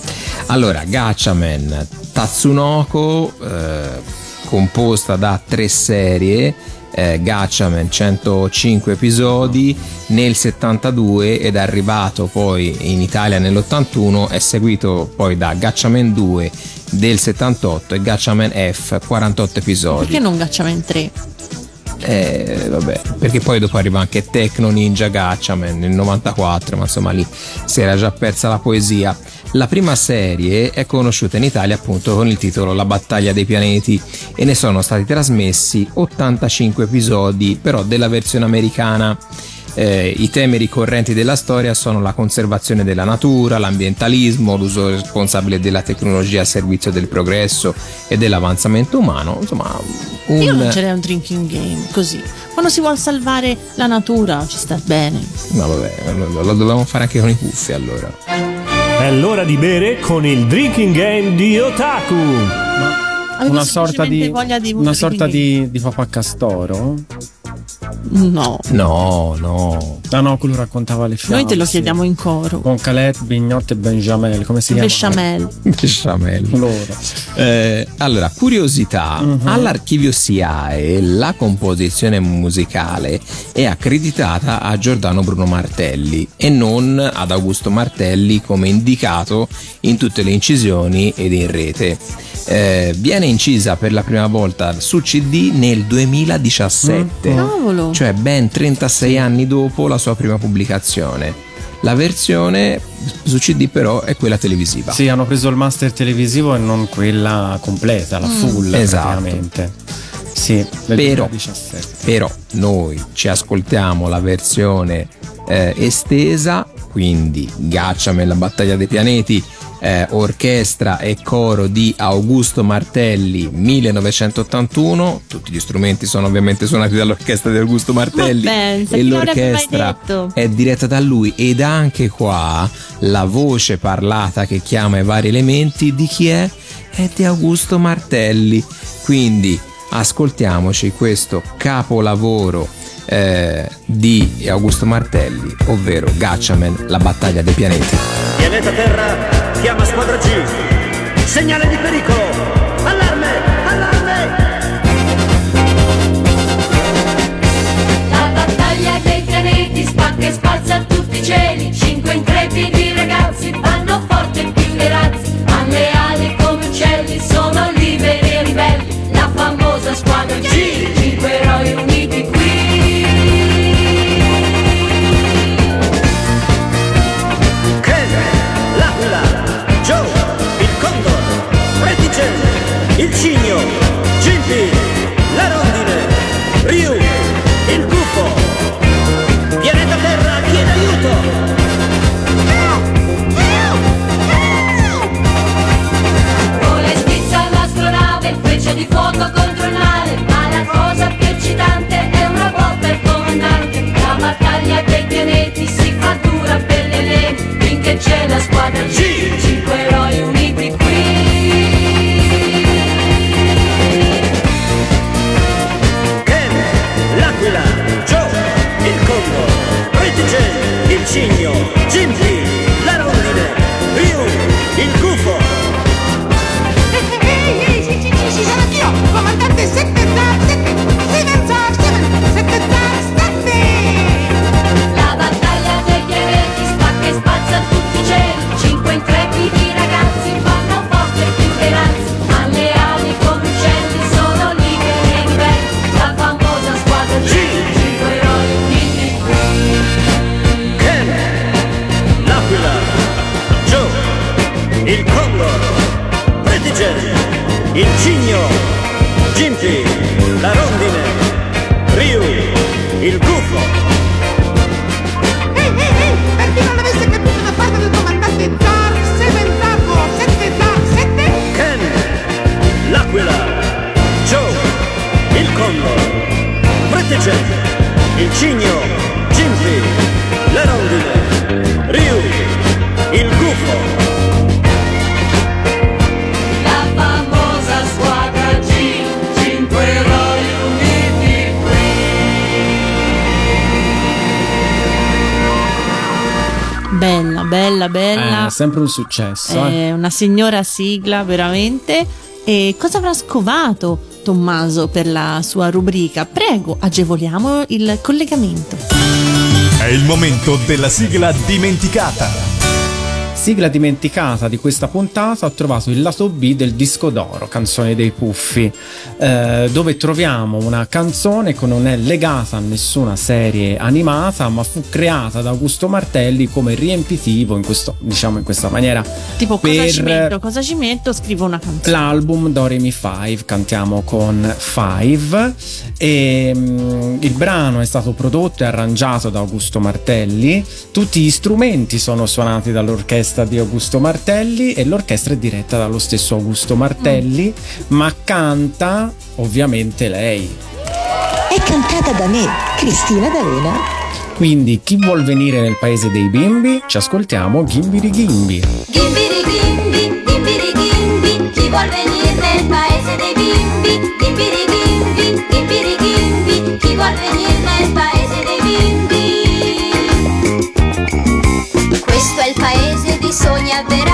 Allora, Gatchaman Tatsunoko, eh, composta da tre serie, eh, Gatchaman 105 episodi nel 72 ed è arrivato poi in Italia nell'81, è seguito poi da Gatchaman 2 del 78 e Gatchaman F 48 episodi. Perché non in tre? Eh, vabbè, perché poi dopo arriva anche Tecno Ninja Gatchaman nel 94, ma insomma lì si era già persa la poesia. La prima serie è conosciuta in Italia appunto con il titolo La battaglia dei pianeti e ne sono stati trasmessi 85 episodi, però della versione americana. Eh, I temi ricorrenti della storia sono la conservazione della natura, l'ambientalismo, l'uso responsabile della tecnologia a servizio del progresso e dell'avanzamento umano. Insomma, un... Io non c'era un drinking game così. Quando si vuole salvare la natura ci sta bene. No, vabbè, lo, lo dobbiamo fare anche con i puffi allora. È l'ora di bere con il drinking game di Otaku. Avevo Una sorta di, voglia di un una sorta di, di papà castoro. No. No, no. Ah no, quello raccontava le fiabe. Noi te lo chiediamo in coro. Con Calette, Bignot e Benjamin, come si chiama? Bechamel. Besciamel. Loro. Eh, allora, curiosità, all'archivio SIAE la composizione musicale è accreditata a Giordano Bruno Martelli e non ad Augusto Martelli come indicato in tutte le incisioni ed in rete. Eh, viene incisa per la prima volta su CD nel 2017, Cavolo. cioè ben 36 anni dopo la sua prima pubblicazione. La versione su CD però è quella televisiva. Sì, hanno preso il master televisivo e non quella completa, la full Esatto. praticamente. Sì, Però, 2017. però noi ci ascoltiamo la versione eh, estesa, quindi Gacciame la battaglia dei pianeti, eh, orchestra e coro di Augusto Martelli 1981, tutti gli strumenti sono ovviamente suonati dall'orchestra di Augusto Martelli Ma pensa, e l'orchestra è diretta da lui ed anche qua la voce parlata che chiama i vari elementi di chi è? È di Augusto Martelli. Quindi ascoltiamoci questo capolavoro eh, di Augusto Martelli, ovvero Gatchaman, la battaglia dei pianeti. Pianeta Terra chiama squadra G. Segnale di pericolo. Allarme! Allarme! La battaglia dei pianeti spacca e spazza tutti i cieli Cinque intrepidi ragazzi vanno forte più dei razzi Alle ali come uccelli sono liberi squadra. G Cinque eroi uniti qui. Ken, l'Aquila, Joe, il Condor, Reticen, il Cigno, sempre un successo. eh. È una signora sigla veramente. E cosa avrà scovato Tommaso per la sua rubrica? Prego, agevoliamo il collegamento. È il momento della sigla dimenticata. Sigla dimenticata di questa puntata ho trovato il lato B del disco d'oro, Canzone dei Puffi, eh, dove troviamo una canzone che non è legata a nessuna serie animata, ma fu creata da Augusto Martelli come riempitivo in, questo, diciamo in questa maniera Tipo, cosa per ci metto? Cosa ci metto? Scrivo una canzone. l'album Doremi 5, cantiamo con Five e mm, il brano è stato prodotto e arrangiato da Augusto Martelli, tutti gli strumenti sono suonati dall'orchestra di Augusto Martelli e l'orchestra è diretta dallo stesso Augusto Martelli, ma canta ovviamente lei. È cantata da me, Cristina D'Avena. Quindi chi vuol venire nel paese dei bimbi? Ci ascoltiamo Gimbiri Gimbi. Gimbiri Gimbi, Gimbiri Gimbi, chi vuol venire nel paese dei bimbi? Gimbiri Gimbi, Gimbiri Gimbi, chi vuol venire nel paese dei bimbi? Questo è il paese di sogni avverati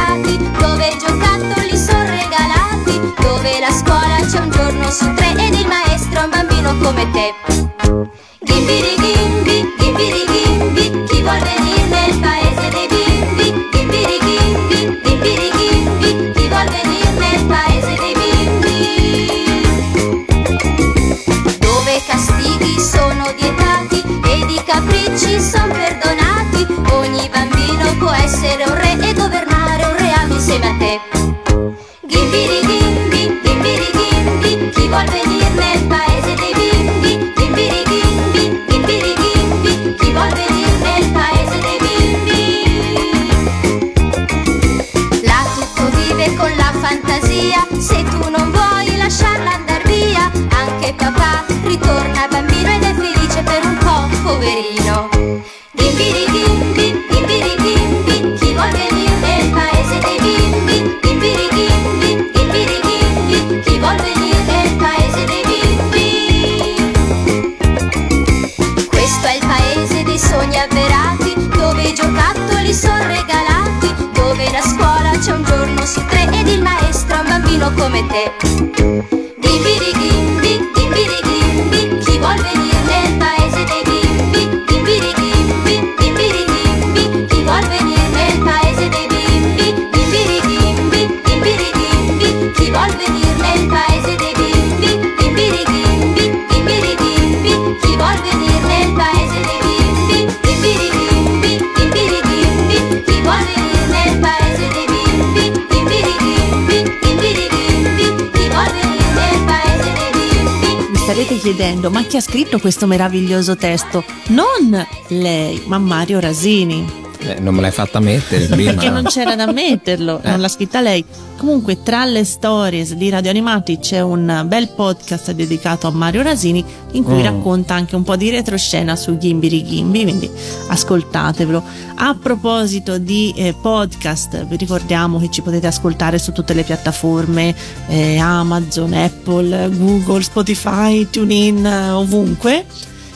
scritto questo meraviglioso testo? Non lei, ma Mario Rasini. Eh, non me l'hai fatta mettere prima. Perché non c'era da metterlo, non l'ha scritta lei. Comunque, tra le stories di Radio Animati c'è un bel podcast dedicato a Mario Rasini in cui Mm. racconta anche un po' di retroscena su Ghimbiri Ghimbi, quindi ascoltatevelo. A proposito di eh, podcast, vi ricordiamo che ci potete ascoltare su tutte le piattaforme eh, Amazon, Apple, Google, Spotify, TuneIn, eh, ovunque.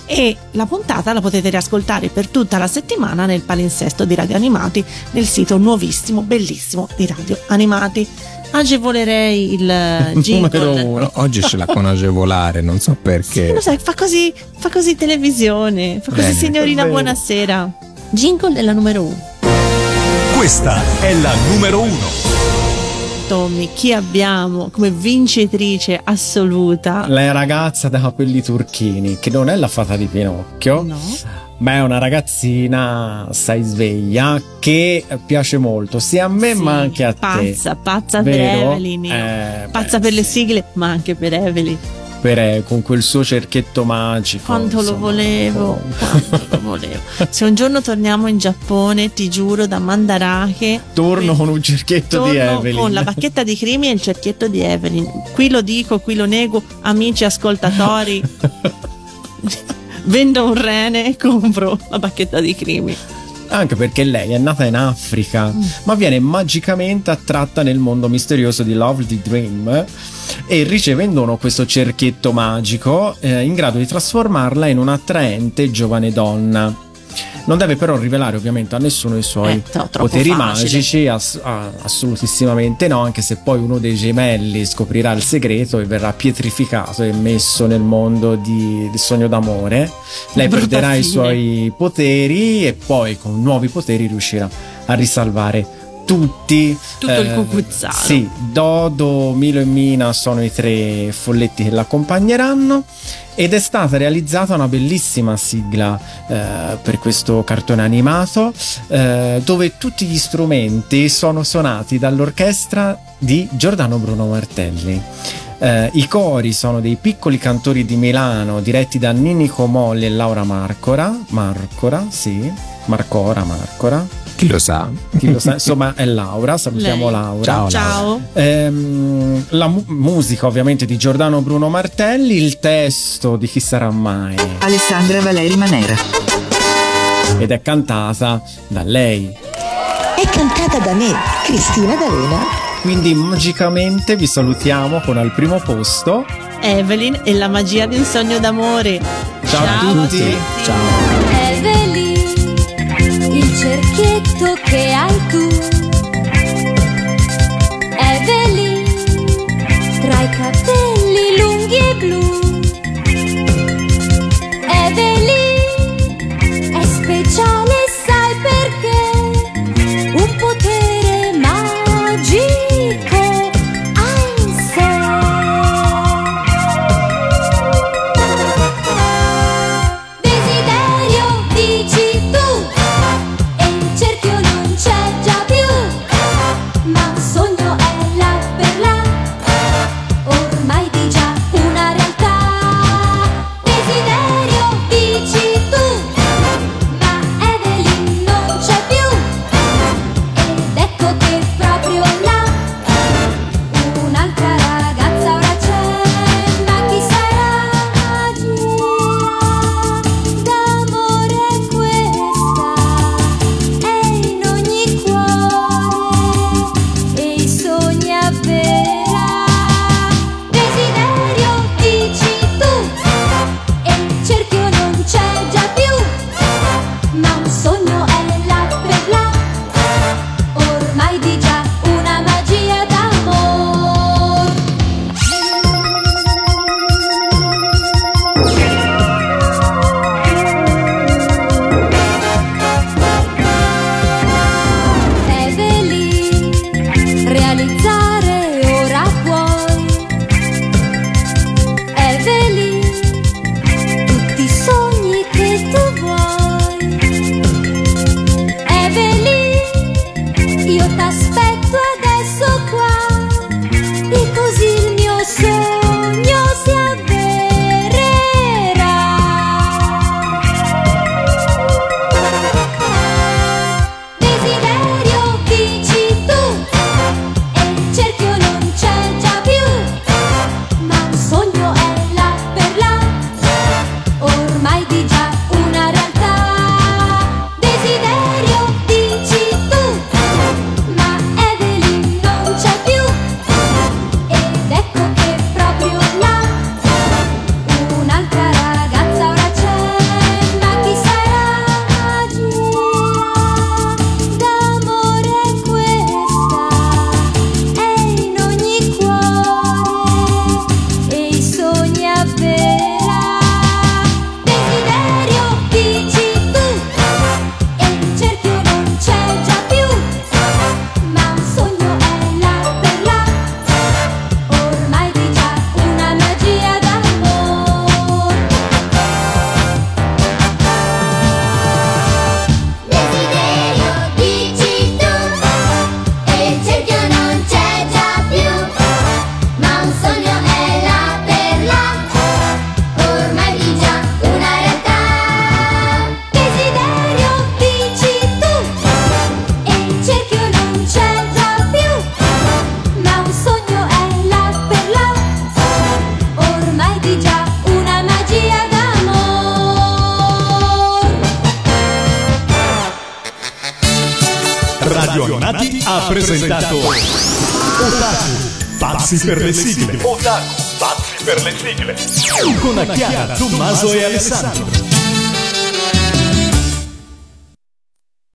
E la puntata la potete riascoltare per tutta la settimana nel palinsesto di Radio Animati nel sito nuovissimo, bellissimo di Radio Animati. Agevolerei il eh, jingle. Però Oggi ce la con agevolare, non so perché. Lo sai, fa così, fa così televisione, fa così Bene. signorina buonasera. Jingle della numero uno. Questa è la numero uno. Tommy, chi abbiamo come vincitrice assoluta? La ragazza da capelli turchini, che non è la fata di Pinocchio, No. ma è una ragazzina, sai sveglia, che piace molto sia a me Sì, ma anche a te. Pazza, pazza per? Evelyn. Eh, pazza beh, per le sì. sigle, ma anche per Evelyn. Per, eh, con quel suo cerchetto magico. Quanto lo insomma, volevo, quanto lo volevo. [laughs] Se un giorno torniamo in Giappone, ti giuro, da Mandarake. Torno con un cerchetto di Evelyn. con la bacchetta di Crimi e il cerchietto di Evelyn. Qui lo dico, qui lo nego, amici ascoltatori. [laughs] Vendo un rene e compro la bacchetta di Crimi. Anche perché lei è nata in Africa, Mm. ma viene magicamente attratta nel mondo misterioso di Lovely Dream e riceve in dono questo cerchietto magico eh, in grado di trasformarla in un'attraente giovane donna. Non deve però rivelare ovviamente a nessuno i suoi Eh, poteri facile. magici, ass- assolutissimamente no, anche se poi uno dei gemelli scoprirà il segreto e verrà pietrificato e messo nel mondo di, del sogno d'amore. Lei Brutta perderà i fine. suoi poteri e poi con nuovi poteri riuscirà a risalvare tutti. Tutto il cucuzzaro. Sì, Dodo, Milo e Mina sono i tre folletti che l'accompagneranno ed è stata realizzata una bellissima sigla eh, per questo cartone animato eh, dove tutti gli strumenti sono suonati dall'orchestra di Giordano Bruno Martelli. Eh, I cori sono dei piccoli cantori di Milano diretti da Ninico Molli e Laura Marcora. Marcora, sì, Marcora, Marcora. Chi lo sa? Chi lo sa, insomma, è Laura. Salutiamo Lei. Laura. Ciao, Ciao. Ehm, la mu- musica ovviamente di Giordano Bruno Martelli, il testo di Chi sarà mai Alessandra Valeri Manera. ed è cantata da lei. È cantata da me, Cristina D'Alena. Quindi magicamente vi salutiamo con al primo posto. Evelyn e la magia di un sogno d'amore. Ciao, a tutti. Ciao. Evelyn, il cerchietto che hai tu